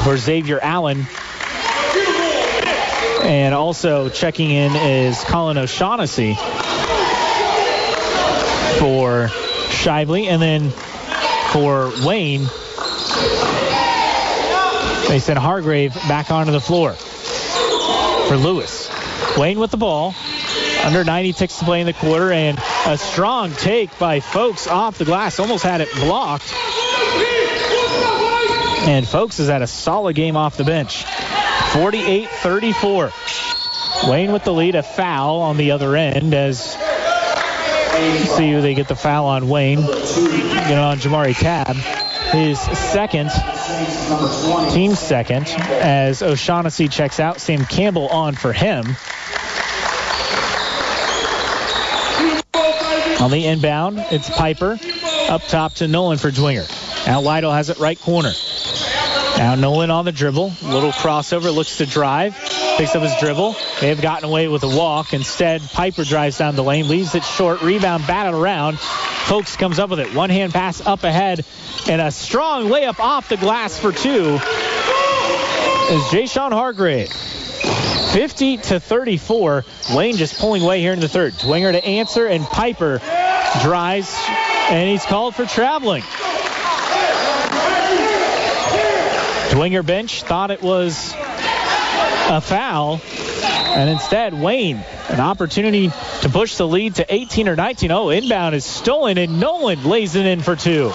for Xavier Allen. And also checking in is Colin O'Shaughnessy for Shively. And then for Wayne, they send Hargrave back onto the floor for Lewis. Wayne with the ball. Under 90 ticks to play in the quarter, and a strong take by Folks off the glass. Almost had it blocked. And Folks has had a solid game off the bench. 48-34. Wayne with the lead, a foul on the other end as see who they get the foul on Wayne. Get on Jamari Tab. His second, team second, as O'Shaughnessy checks out. Sam Campbell on for him. On the inbound, it's Piper. Up top to Nolan for Dwenger. Now Lytle has it right corner. Now Nolan on the dribble. Little crossover. Looks to drive. Picks up his dribble. They have gotten away with a walk. Instead, Piper drives down the lane. Leaves it short. Rebound batted around. Folks comes up with it. One hand pass up ahead. And a strong layup off the glass for two is Jay Hargrave. 50 to 34. Wayne just pulling away here in the third. Dwenger to answer, and Piper drives, and he's called for traveling. Dwenger bench thought it was a foul, and instead Wayne an opportunity to push the lead to 18 or 19. Oh, inbound is stolen, and Nolan lays it in for two.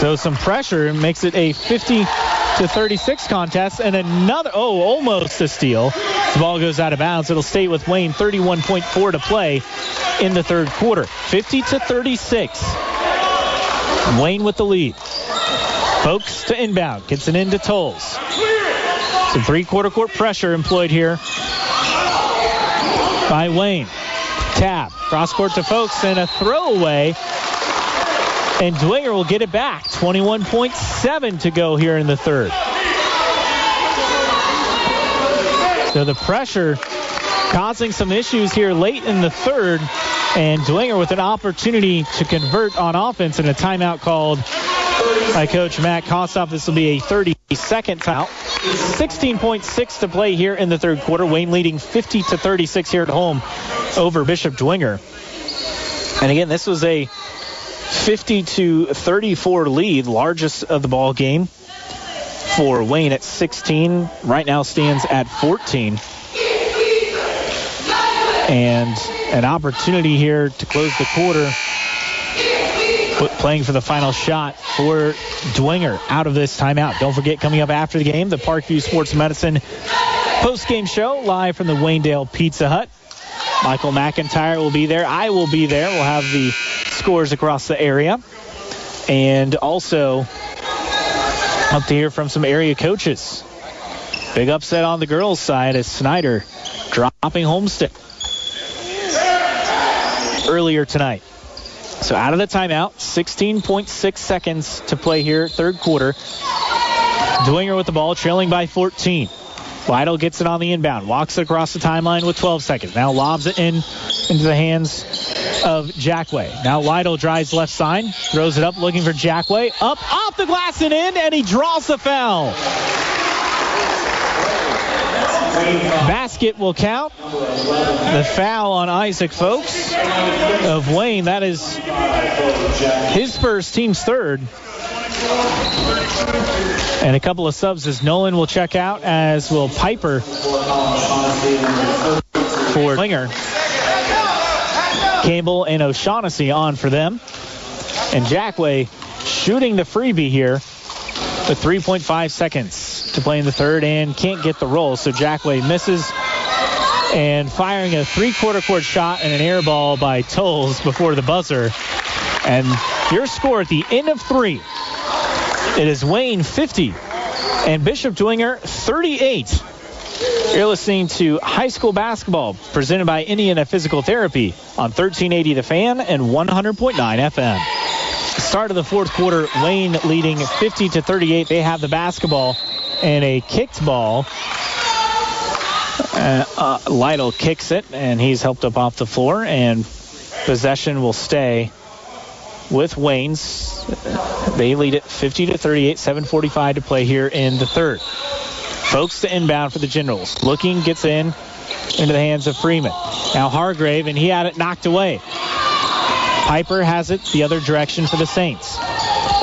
So some pressure makes it a 50 to 36 contest, and another oh, almost a steal. The ball goes out of bounds. It'll stay with Wayne. 31.4 to play in the third quarter. 50 to 36. Wayne with the lead. Folks to inbound. Gets it into Tolles. Some three-quarter court pressure employed here by Wayne. Tab. Cross court to Folks and a throwaway. And Dwenger will get it back. 21.7 to go here in the third. So the pressure causing some issues here late in the third. And Dwenger with an opportunity to convert on offense and a timeout called by Coach Matt Kostoff. This will be a 30-second timeout. 16.6 to play here in the third quarter. Wayne leading 50 to 36 here at home over Bishop Dwenger. And again, this was a 50 to 34 lead, largest of the ball game for Wayne at 16. Right now stands at 14 and an opportunity here to close the quarter. Playing for the final shot for Dwenger out of this timeout. Don't forget, coming up after the game, the Parkview Sports Medicine post-game show live from the Waynedale Pizza Hut. Michael McIntyre will be there. I will be there. We'll have the scores across the area. And also, up to hear from some area coaches. Big upset on the girls' side as Snider dropping Homestead earlier tonight. So out of the timeout, 16.6 seconds to play here, third quarter. Dwenger with the ball, trailing by 14. Lytle gets it on the inbound, walks it across the timeline with 12 seconds. Now lobs it in into the hands of Jackway. Now Lytle drives left side, throws it up, looking for Jackway. Up, off the glass and in, and he draws the foul. Basket will count. The foul on Isaac Folks of Wayne. That is his first, team's third. And a couple of subs as Nolan will check out, as will Piper for Dwenger. Campbell and O'Shaughnessy on for them. And Jackway shooting the freebie here with 3.5 seconds to play in the third and can't get the roll. So Jackway misses and firing a three-quarter court shot and an air ball by Tolles before the buzzer. And your score at the end of three, it is Wayne 50 and Bishop Dwenger 38. You're listening to high school basketball presented by Indiana Physical Therapy on 1380 The Fan and 100.9 FM. Start of the fourth quarter, Wayne leading 50 to 38. They have the basketball and a kicked ball. Uh, uh, Lytle kicks it, and he's helped up off the floor, and possession will stay with Wayne's. They lead it 50 to 38, 7:45 to play here in the third. Folks to inbound for the Generals. Looking, gets in into the hands of Freeman. Now Hargrave, and he had it knocked away. Piper has it the other direction for the Saints.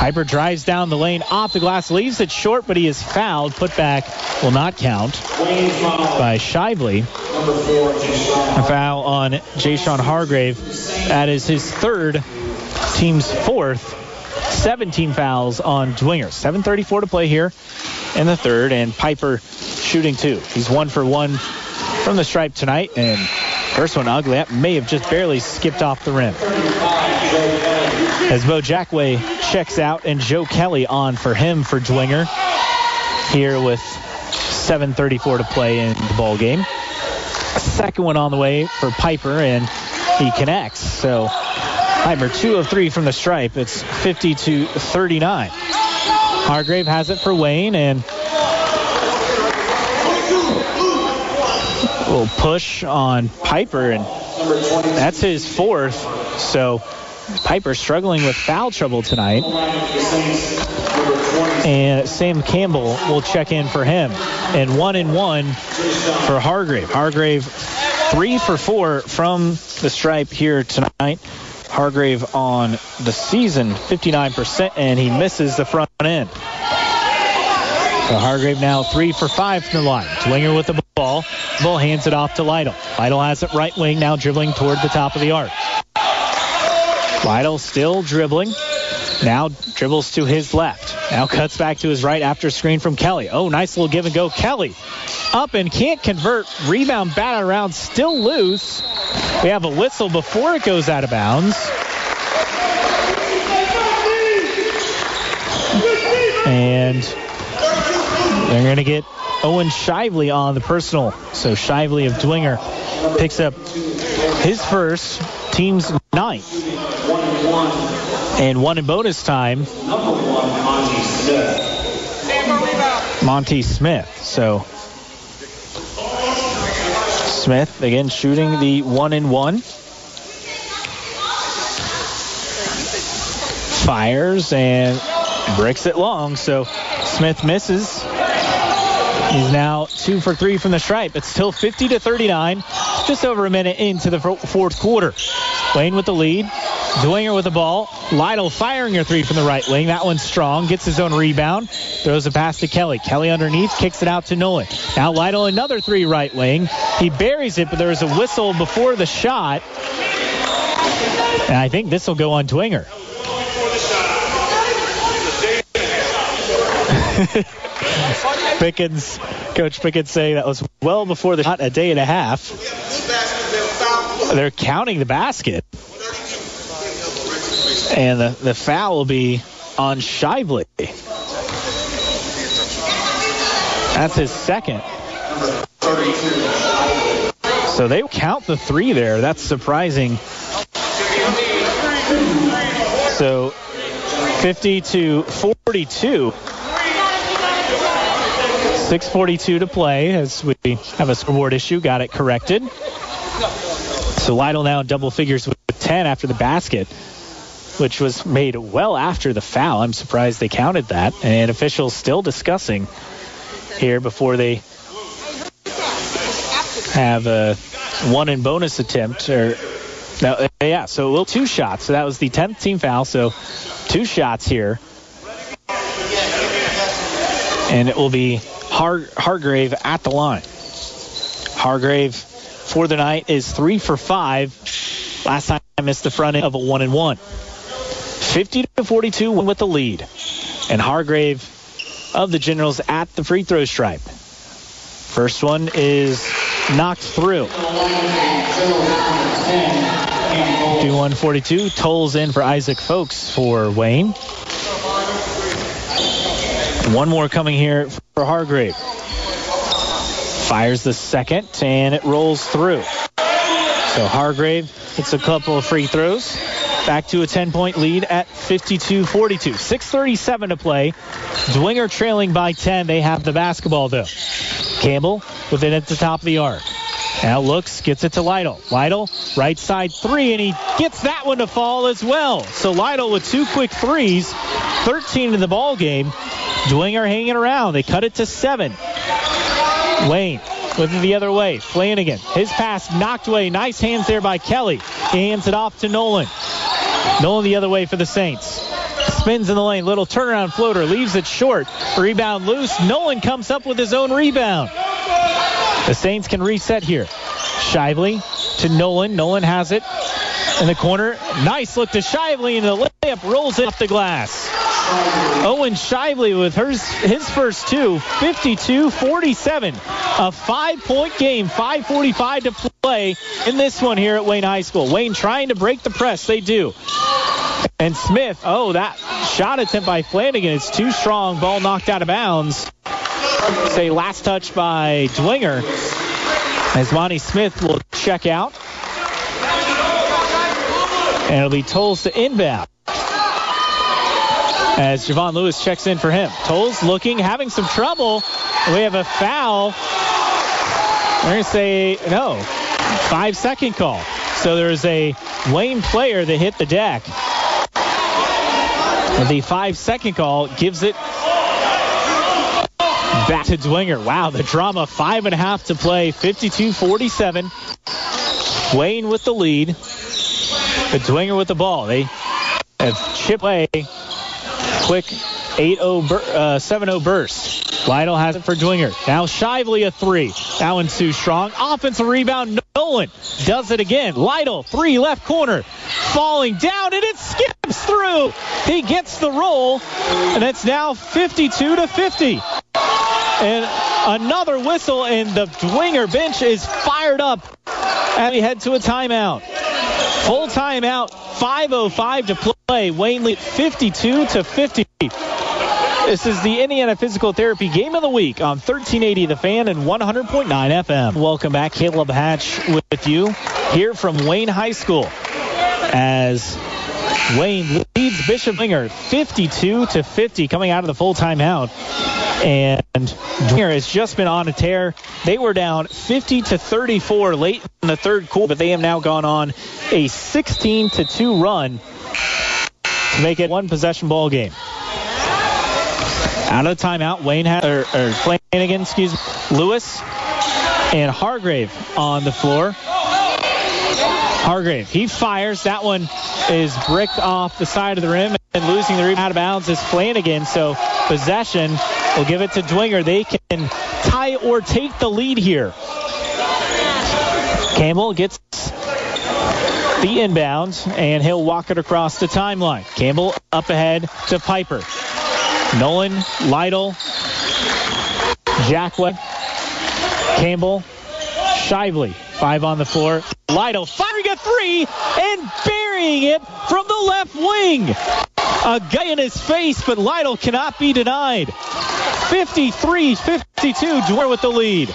Piper drives down the lane off the glass, leaves it short, but he is fouled. Put back will not count by Shively. A foul on Jay Hargrave. That is his third, team's fourth. 17 fouls on Dwenger. 7.34 to play here in the third, and Piper shooting two. He's one for one from the stripe tonight, and first one ugly. That may have just barely skipped off the rim. As Bo Jackway checks out, and Joe Kelly on for him for Dwenger here with 7.34 to play in the ball game. Second one on the way for Piper, and he connects. So Piper, two of three from the stripe. It's 50 to 39. Hargrave has it for Wayne, and will push on Piper, and that's his fourth. So Piper struggling with foul trouble tonight. And Sam Campbell will check in for him. And one and one for Hargrave. Hargrave three for four from the stripe here tonight. Hargrave on the season, 59%, and he misses the front end. So Hargrave now three for five from the line. Dwenger with the ball. Ball hands it off to Lytle. Lytle has it right wing, now dribbling toward the top of the arc. Lytle still dribbling. Now dribbles to his left. Now cuts back to his right after screen from Kelly. Oh, nice little give and go. Kelly up and can't convert. Rebound batted around, still loose. We have a whistle before it goes out of bounds. And they're going to get Owen Shively on the personal. So Shively of Dwenger picks up his first, team's ninth. And one in bonus time. Monty Smith. So Smith again shooting the one in one. Fires and bricks it long. So Smith misses. He's now two for three from the stripe. It's still 50 to 39, just over a minute into the fourth quarter. Wayne with the lead. Dwenger with the ball. Lytle firing a three from the right wing. That one's strong. Gets his own rebound. Throws a pass to Kelly. Kelly underneath. Kicks it out to Nolan. Now Lytle another three right wing. He buries it, but there is a whistle before the shot. And I think this will go on Dwenger. Pickens, Coach Pickens saying that was well before the shot, a day and a half. They're counting the basket. And the, the foul will be on Shively. That's his second. So they count the three there. That's surprising. So 50 to 42. 6.42 to play as we have a scoreboard issue. Got it corrected. So Lytle now double figures with 10. 10 after the basket, which was made well after the foul. I'm surprised they counted that. And officials still discussing here before they have a one in bonus attempt or no, yeah, so will two shots. So that was the 10th team foul. So two shots here. And it will be Har- Hargrave at the line. Hargrave for the night is three for five. Last time I missed the front end of a one and one. 50 to 42 with the lead. And Hargrave of the Generals at the free throw stripe. First one is knocked through. D142 tolls in for Isaac Folks for Wayne. One more coming here for Hargrave. Fires the second, and it rolls through. So Hargrave hits a couple of free throws. Back to a 10-point lead at 52-42. 6.37 to play. Dwenger trailing by 10. They have the basketball, though. Campbell with it at the top of the arc. Now looks, gets it to Lytle. Lytle, right side three, and he gets that one to fall as well. So Lytle with two quick threes, 13 in the ball game. Dwenger hanging around. They cut it to seven. Wayne with it the other way. Flanagan. His pass knocked away. Nice hands there by Kelly. He hands it off to Nolan. Nolan the other way for the Saints. Spins in the lane. Little turnaround floater. Leaves it short. Rebound loose. Nolan comes up with his own rebound. The Saints can reset here. Shively to Nolan. Nolan has it in the corner. Nice look to Shively, and the layup rolls it off the glass. Owen Shively with hers, his first two, 52-47. A five-point game, 5.45 to play in this one here at Wayne High School. Wayne trying to break the press. They do. And Smith, oh, that shot attempt by Flanagan is too strong. Ball knocked out of bounds. Say last touch by Dwenger. As Monty Smith will check out. And it'll be Tolles to inbound. As Javon Lewis checks in for him. Tolles looking, having some trouble. We have a foul. We're going to say no. Five second call. So there's a Wayne player that hit the deck. The five second call gives it back to Dwenger. Wow, the drama. Five and a half to play. 52-47. Wayne with the lead. But Dwenger with the ball. They have chip away. Quick 8-0 bur- uh, 7-0 burst. Lytle has it for Dwenger. Now Shively a three. That one's too strong. Offensive rebound. Nolan does it again. Lytle, three left corner. Falling down and it skips through. He gets the roll. And it's now 52 to 50. And another whistle, and the Dwenger bench is fired up as we head to a timeout. Full timeout, 5.05 to play. Wayne lead 52 to 50. This is the Indiana Physical Therapy Game of the Week on 1380 The Fan and 100.9 FM. Welcome back. Caleb Hatch with you here from Wayne High School as Wayne leads Bishop Dwenger 52 to 50 coming out of the full timeout. And Dwenger has just been on a tear. They were down 50 to 34 late in the third quarter, but they have now gone on a 16 to 2 run to make it one possession ball game. Out of the timeout, Wayne has, or, or Flanagan, excuse me, Lewis and Hargrave on the floor. Hargrave, he fires. That one is bricked off the side of the rim and losing the rebound out of bounds is Flanagan. So possession will give it to Dwenger. They can tie or take the lead here. Campbell gets the inbound and he'll walk it across the timeline. Campbell up ahead to Piper. Nolan, Lytle, Jackway, Campbell, Shively. Five on the floor. Lytle firing a three and burying it from the left wing. A guy in his face, but Lytle cannot be denied. 53-52, Dwenger with the lead.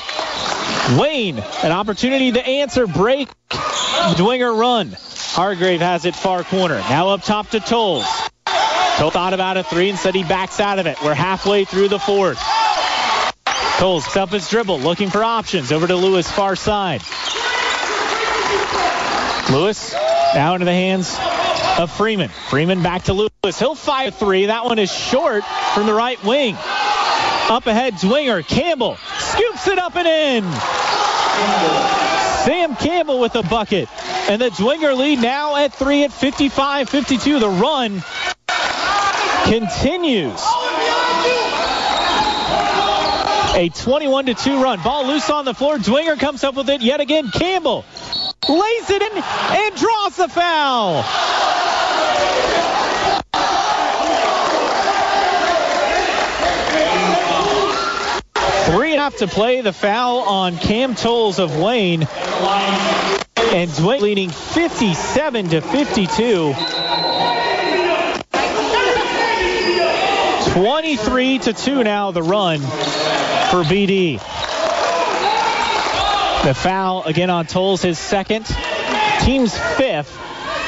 Wayne, an opportunity to answer, break, Dwenger run. Hargrave has it far corner. Now up top to Tolles. Tolles thought about a three and said he backs out of it. We're halfway through the fourth. Tolles up his dribble, looking for options. Over to Lewis, far side. Lewis Now into the hands of Freeman. Freeman back to Lewis. He'll fire three. That one is short from the right wing. Up ahead, Dwenger. Campbell scoops it up and in. Sam Campbell with a bucket. And the Dwenger lead now at three at 55-52. The run continues. A 21 to 2 run. Ball loose on the floor. Dwenger comes up with it yet again. Campbell lays it in and draws the foul. Three and a half to play. The foul on Cam Tolles of Wayne. And Dwenger leading 57 to 52. 23 to 2 now the run for BD. The foul again on Tolles, his second, team's fifth.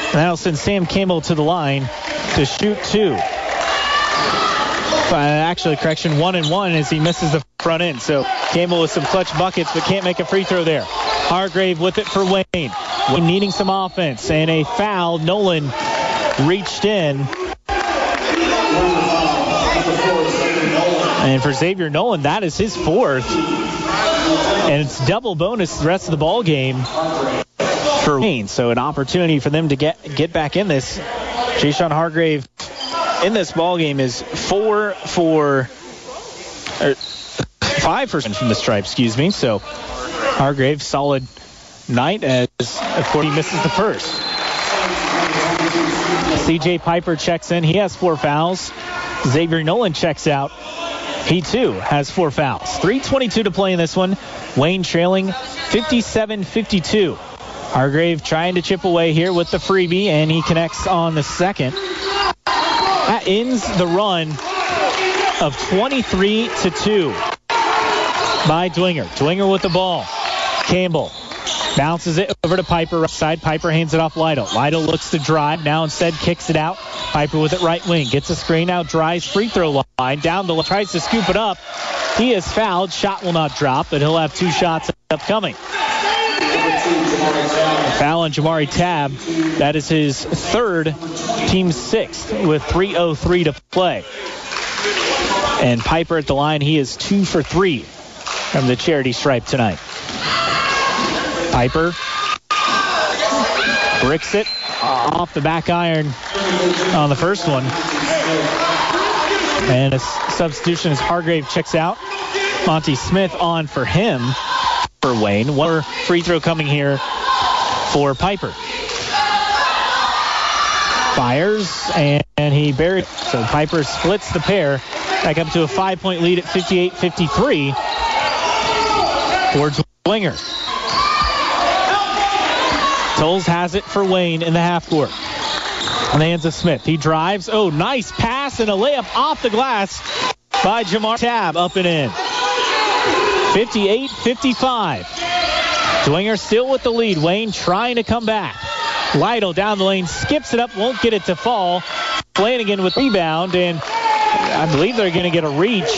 And that'll send Sam Campbell to the line to shoot two. Actually, correction, one and one as he misses the front end. So Campbell with some clutch buckets, but can't make a free throw there. Hargrave with it for Wayne. Wayne needing some offense and a foul. Nolan reached in. And for Xavier Nolan, that is his fourth. And it's double bonus the rest of the ball game for Wayne. So an opportunity for them to get get back in this. Jashawn Hargrave in this ball game is four for or five for from the stripe, excuse me. So Hargrave solid night as of course he misses the first. CJ Piper checks in. He has four fouls. Xavier Nolan checks out. He too has four fouls. 3.22 to play in this one. Wayne trailing 57-52. Hargrave trying to chip away here with the freebie, and he connects on the second. That ends the run of 23 to 2 by Dwenger. Dwenger with the ball. Campbell bounces it over to Piper. Right side. Piper hands it off Lytle. Lytle looks to drive. Now instead kicks it out. Piper with it right wing. Gets a screen out. Drives free throw line. Down the tries to scoop it up. He is fouled. Shot will not drop, but he'll have two shots upcoming. Foul on Jamari Tab. That is his third, team sixth, with 3.03 to play. And Piper at the line, he is two for three from the charity stripe tonight. Piper bricks it off the back iron on the first one. And a substitution as Hargrave checks out. Monty Smith on for him for Wayne. One more free throw coming here for Piper. Fires and, and he buried. So Piper splits the pair back up to a five point lead at 58 53 towards Winger. Tolles has it for Wayne in the half court. On the hands of Smith. He drives. Oh, nice pass and a layup off the glass by Jamar Tab up and in. 58-55. Dwenger still with the lead. Wayne trying to come back. Lytle down the lane, skips it up, won't get it to fall. Flanagan with rebound, and I believe they're going to get a reach.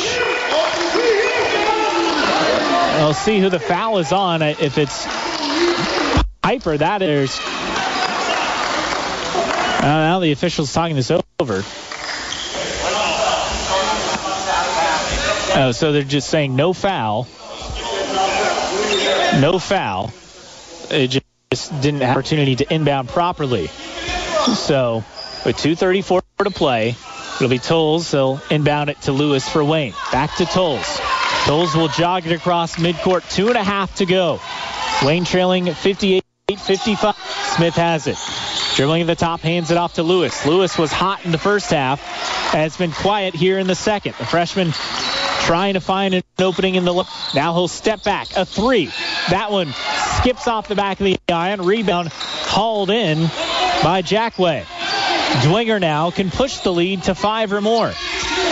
We'll see who the foul is on. If it's Piper, that is. Uh, now the official's talking this over. Oh, so they're just saying no foul. No foul. It just didn't have opportunity to inbound properly. So with 2.34 to play, it'll be Tolles. They'll inbound it to Lewis for Wayne. Back to Tolles. Tolles will jog it across midcourt. Two and a half to go. Wayne trailing 58-55. Smith has it. Dribbling at the top, hands it off to Lewis. Lewis was hot in the first half. Has been quiet here in the second. The freshman trying to find an opening in the now he'll step back a three that one skips off the back of the iron rebound hauled in by Jackway Dwenger now can push the lead to five or more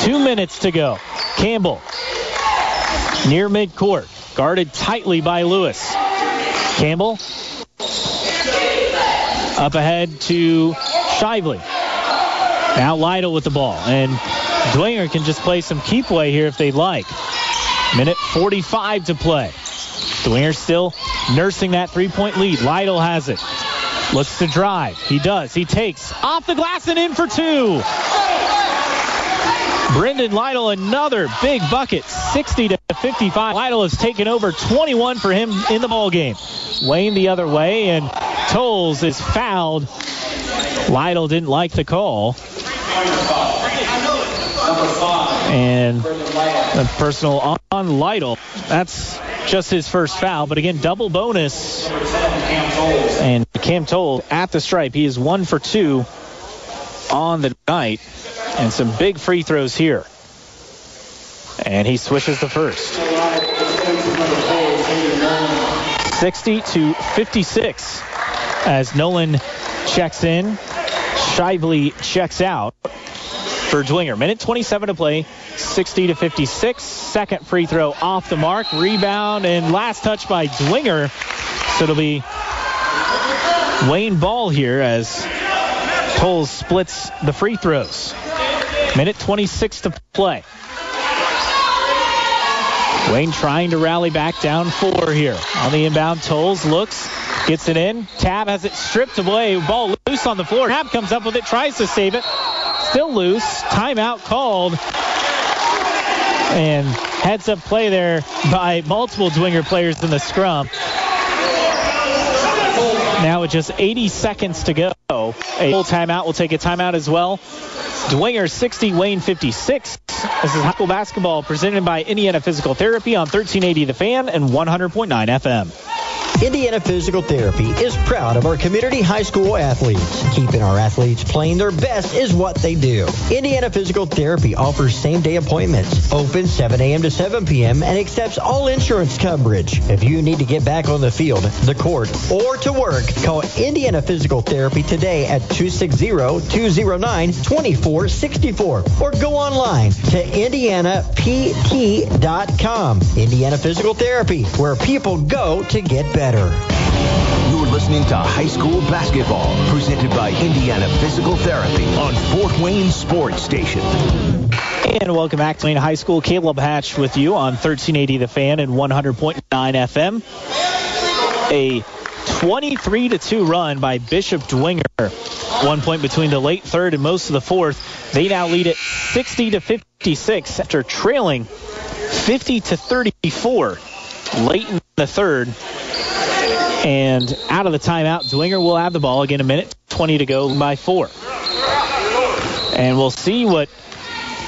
two minutes to go Campbell near midcourt guarded tightly by Lewis Campbell up ahead to Shively now Lytle with the ball and Dwenger can just play some keep away here if they'd like. Minute 45 to play. Dwenger still nursing that three-point lead. Lytle has it. Looks to drive. He does. He takes off the glass and in for two. Brendan Lytle, another big bucket, 60 to 55. Lytle has taken over 21 for him in the ball game. Wayne the other way, and Tolles is fouled. Lytle didn't like the call. And a personal on Lytle. That's just his first foul, but again, double bonus. And Cam Tolles at the stripe. He is one for two on the night. And some big free throws here. And he swishes the first. 60 to 56 as Nolan checks in. Shively checks out for Dwenger. Minute 27 to play. 60 to 56. Second free throw off the mark. Rebound and last touch by Dwenger. So it'll be Wayne Ball here as Tolles splits the free throws. Minute 26 to play. Wayne trying to rally back down four here. On the inbound, Tolles looks, gets it in. Tab has it stripped away. Ball loose on the floor. Tab comes up with it, tries to save it. Still loose. Timeout called. And heads up play there by multiple Dwenger players in the scrum. Now with just 80 seconds to go, a full timeout. We'll take a timeout as well. Dwenger 60, Wayne 56. This is high school basketball presented by Indiana Physical Therapy on 1380 The Fan and 100.9 FM. Indiana Physical Therapy is proud of our community high school athletes. Keeping our athletes playing their best is what they do. Indiana Physical Therapy offers same day appointments, open 7 a.m. to 7 p.m., and accepts all insurance coverage. If you need to get back on the field, the court, or to work, call Indiana Physical Therapy today at 260 209 2464 or go online to IndianaPT.com. Indiana Physical Therapy, where people go to get better. You're listening to high school basketball, presented by Indiana Physical Therapy on Fort Wayne Sports Station. And welcome back to Wayne High School. Caleb Hatch with you on 1380 The Fan and 100.9 FM. A 23 to 2 run by Bishop Dwenger. One point between the late third and most of the fourth. They now lead it 60 to 56 after trailing 50 to 34 late in the third. And out of the timeout, Dwenger will have the ball again a minute 20 to go by four. And we'll see what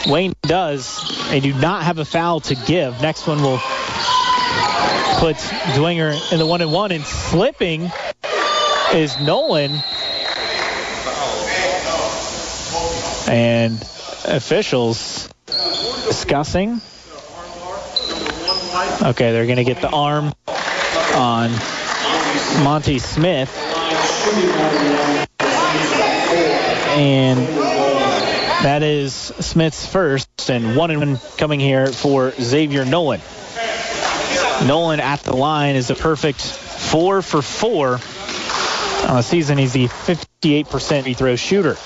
Wayne does. They do not have a foul to give. Next one will put Dwenger in the one and one and slipping is Nolan. And officials discussing. Okay, they're going to get the arm on Monty Smith. And that is Smith's first and one and one coming here for Xavier Nolan. Nolan at the line is a perfect four for four on the season. He's the 58% free throw shooter.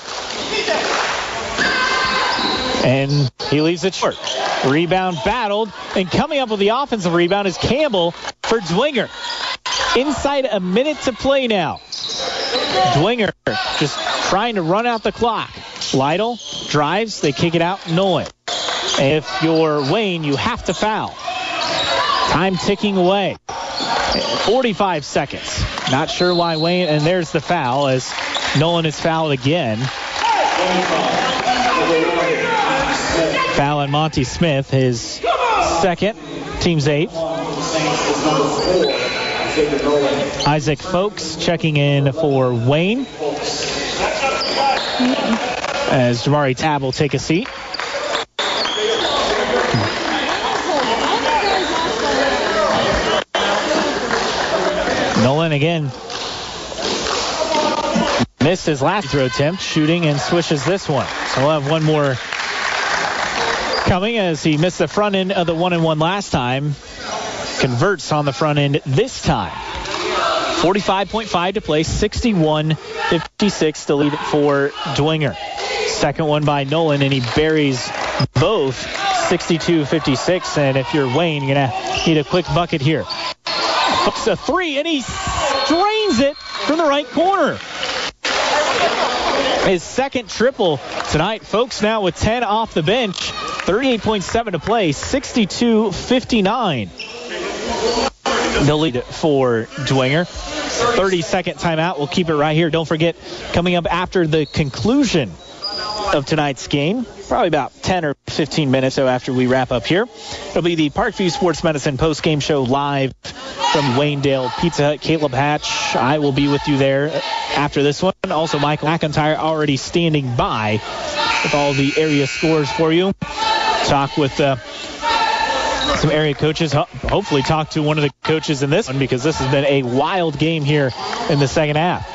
And he leaves it short. Rebound battled, and coming up with the offensive rebound is Campbell for Dwenger. Inside a minute to play now. Dwenger just trying to run out the clock. Lytle drives, they kick it out, Nolan. If you're Wayne, you have to foul. Time ticking away. 45 seconds. Not sure why Wayne, and there's the foul as Nolan is fouled again. Foul on Monty Smith, his second, team's eighth. Isaac Folks checking in for Wayne. As Jamari Tab will take a seat. Nolan again missed his last throw attempt, shooting and swishes this one. So we'll have one more coming as he missed the front end of the one and one last time. Converts on the front end this time. 45.5 to play, 61-56 to lead for Dwenger. Second one by Nolan, and he buries both 62-56. And if you're Wayne, you're going to need a quick bucket here. Folks a three, and he drains it from the right corner. His second triple tonight. Folks now with 10 off the bench. 38.7 to play. 62-59. The lead for Dwenger. 30 second timeout. We'll keep it right here. Don't forget, coming up after the conclusion of tonight's game, probably about 10 or 15 minutes so after we wrap up here, it'll be the Parkview Sports Medicine post game show live from Waynedale Pizza Hut. Caleb Hatch, I will be with you there after this one. Also, Michael McIntyre already standing by with all the area scores for you. Talk with. Uh, some area coaches. Hopefully, talk to one of the coaches in this one because this has been a wild game here in the second half.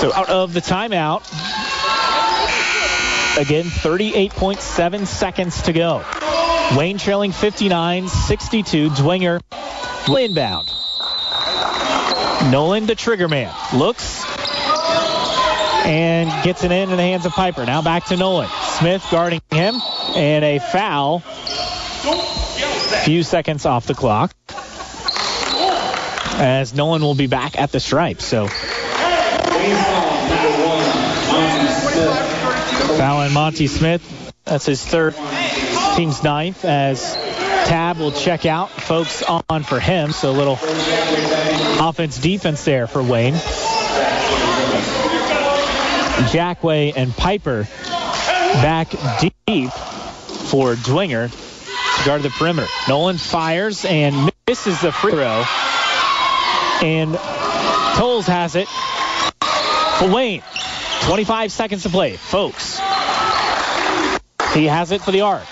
So, out of the timeout, again, 38.7 seconds to go. Wayne trailing 59 62. Dwenger inbound. Nolan, the trigger man, looks and gets it in in the hands of Piper. Now back to Nolan. Smith guarding him, and a foul A few seconds off the clock. As Nolan will be back at the stripe. So fouling Monty Smith. That's his third, team's ninth. As Tab will check out. Folks on for him. So a little offense defense there for Wayne. Jackway and Piper back deep for Dwenger to guard the perimeter. Nolan fires and misses the free throw. And Tolles has it for Wayne. 25 seconds to play. Folks. He has it for the arc.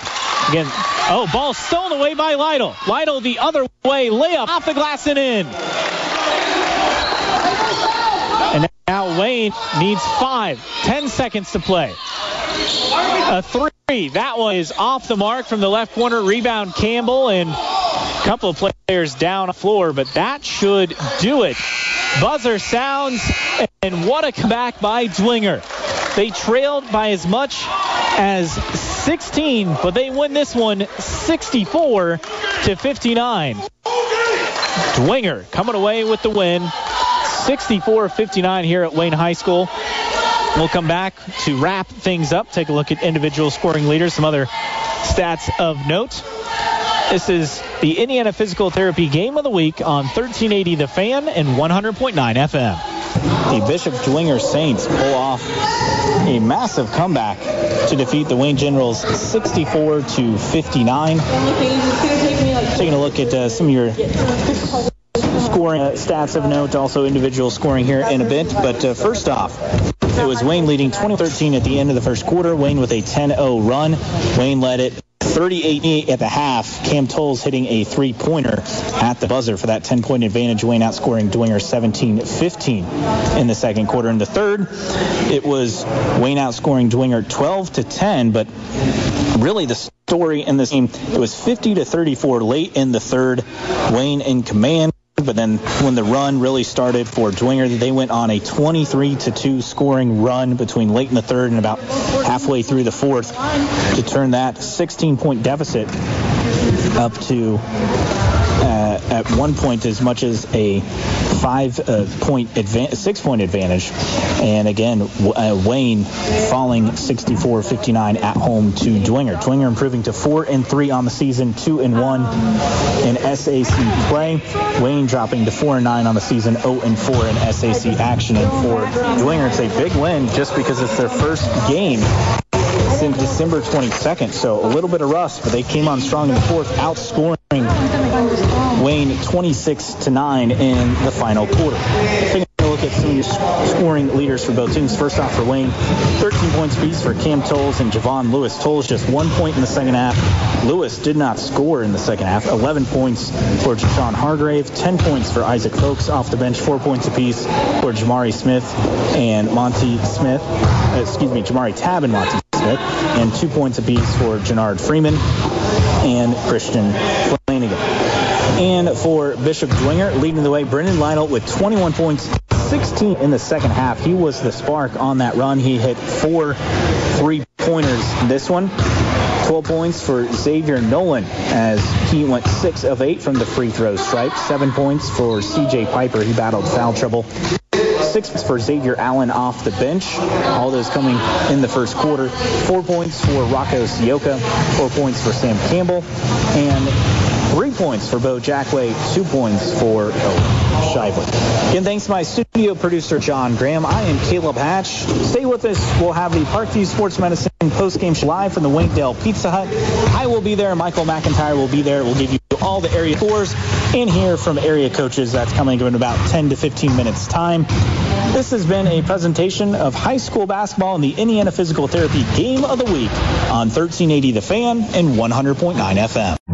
Again, oh, ball stolen away by Lytle. Lytle the other way. Layup off the glass and in. And now Wayne needs five, ten seconds to play. A three. That one is off the mark from the left corner. Rebound Campbell and a couple of players down the floor, but that should do it. Buzzer sounds, and what a comeback by Dwenger. They trailed by as much as 16, but they win this one 64 to 59. Dwenger coming away with the win, 64-59 here at Wayne High School. We'll come back to wrap things up, take a look at individual scoring leaders, some other stats of note. This is the Indiana Physical Therapy Game of the Week on 1380 The Fan and 100.9 FM. The Bishop Dwenger Saints pull off a massive comeback to defeat the Wayne Generals 64 to 59. Taking a look at uh, some of your scoring uh, stats of note, also individual scoring here in a bit. But uh, first off, it was Wayne leading 2013 at the end of the first quarter. Wayne with a 10-0 run. Wayne led it 38 at the half. Cam Tolles hitting a three-pointer at the buzzer for that 10-point advantage. Wayne outscoring Dwenger 17-15 in the second quarter. In the third, it was Wayne outscoring Dwenger 12 to 10, but really the story in this game, it was 50 to 34 late in the third. Wayne in command. But then when the run really started for Dwenger, they went on a 23 to 2 scoring run between late in the third and about halfway through the fourth to turn that 16 point deficit up to at one point as much as a five uh, point advantage, six point advantage. And again, uh, Wayne falling 64-59 at home to Dwenger. Dwenger improving to four and three on the season, two and one in SAC play. Wayne dropping to four and nine on the season, 0 and four in SAC action. And for Dwenger, it's a big win just because it's their first game since December 22nd. So a little bit of rust, but they came on strong in the fourth, outscoring Wayne 26 to 9 in the final quarter. Taking a look at some of your scoring leaders for both teams. First off for Wayne, 13 points apiece for Cam Tolles and Javon Lewis. Tolles just one point in the second half. Lewis did not score in the second half. 11 points for Sean Hargrave, 10 points for Isaac Folks off the bench, four points apiece for Jamari Smith and Monty Smith. Uh, excuse me, Jamari Tab and Monty Smith, and two points apiece for Jannard Freeman and Christian Flanagan. And for Bishop Dwenger, leading the way, Brendan Lytle with 21 points, 16 in the second half. He was the spark on that run. He hit four three pointers this one. 12 points for Xavier Nolan as he went 6 of 8 from the free throw stripe. 7 points for CJ Piper. He battled foul trouble. Six for Xavier Allen off the bench. All those coming in the first quarter. Four points for Rocco Sioka. Four points for Sam Campbell. And three points for Bo Jackway. Two points for oh, Shively. Again, thanks to my studio producer, John Graham. I am Caleb Hatch. Stay with us. We'll have the Parkview Sports Medicine post-game show live from the Waynedale Pizza Hut. I will be there. Michael McIntyre will be there. We'll give you all the area tours and hear from area coaches. That's coming in about 10 to 15 minutes time. This has been a presentation of high school basketball and the Indiana Physical Therapy Game of the Week on 1380 The Fan and 100.9 FM.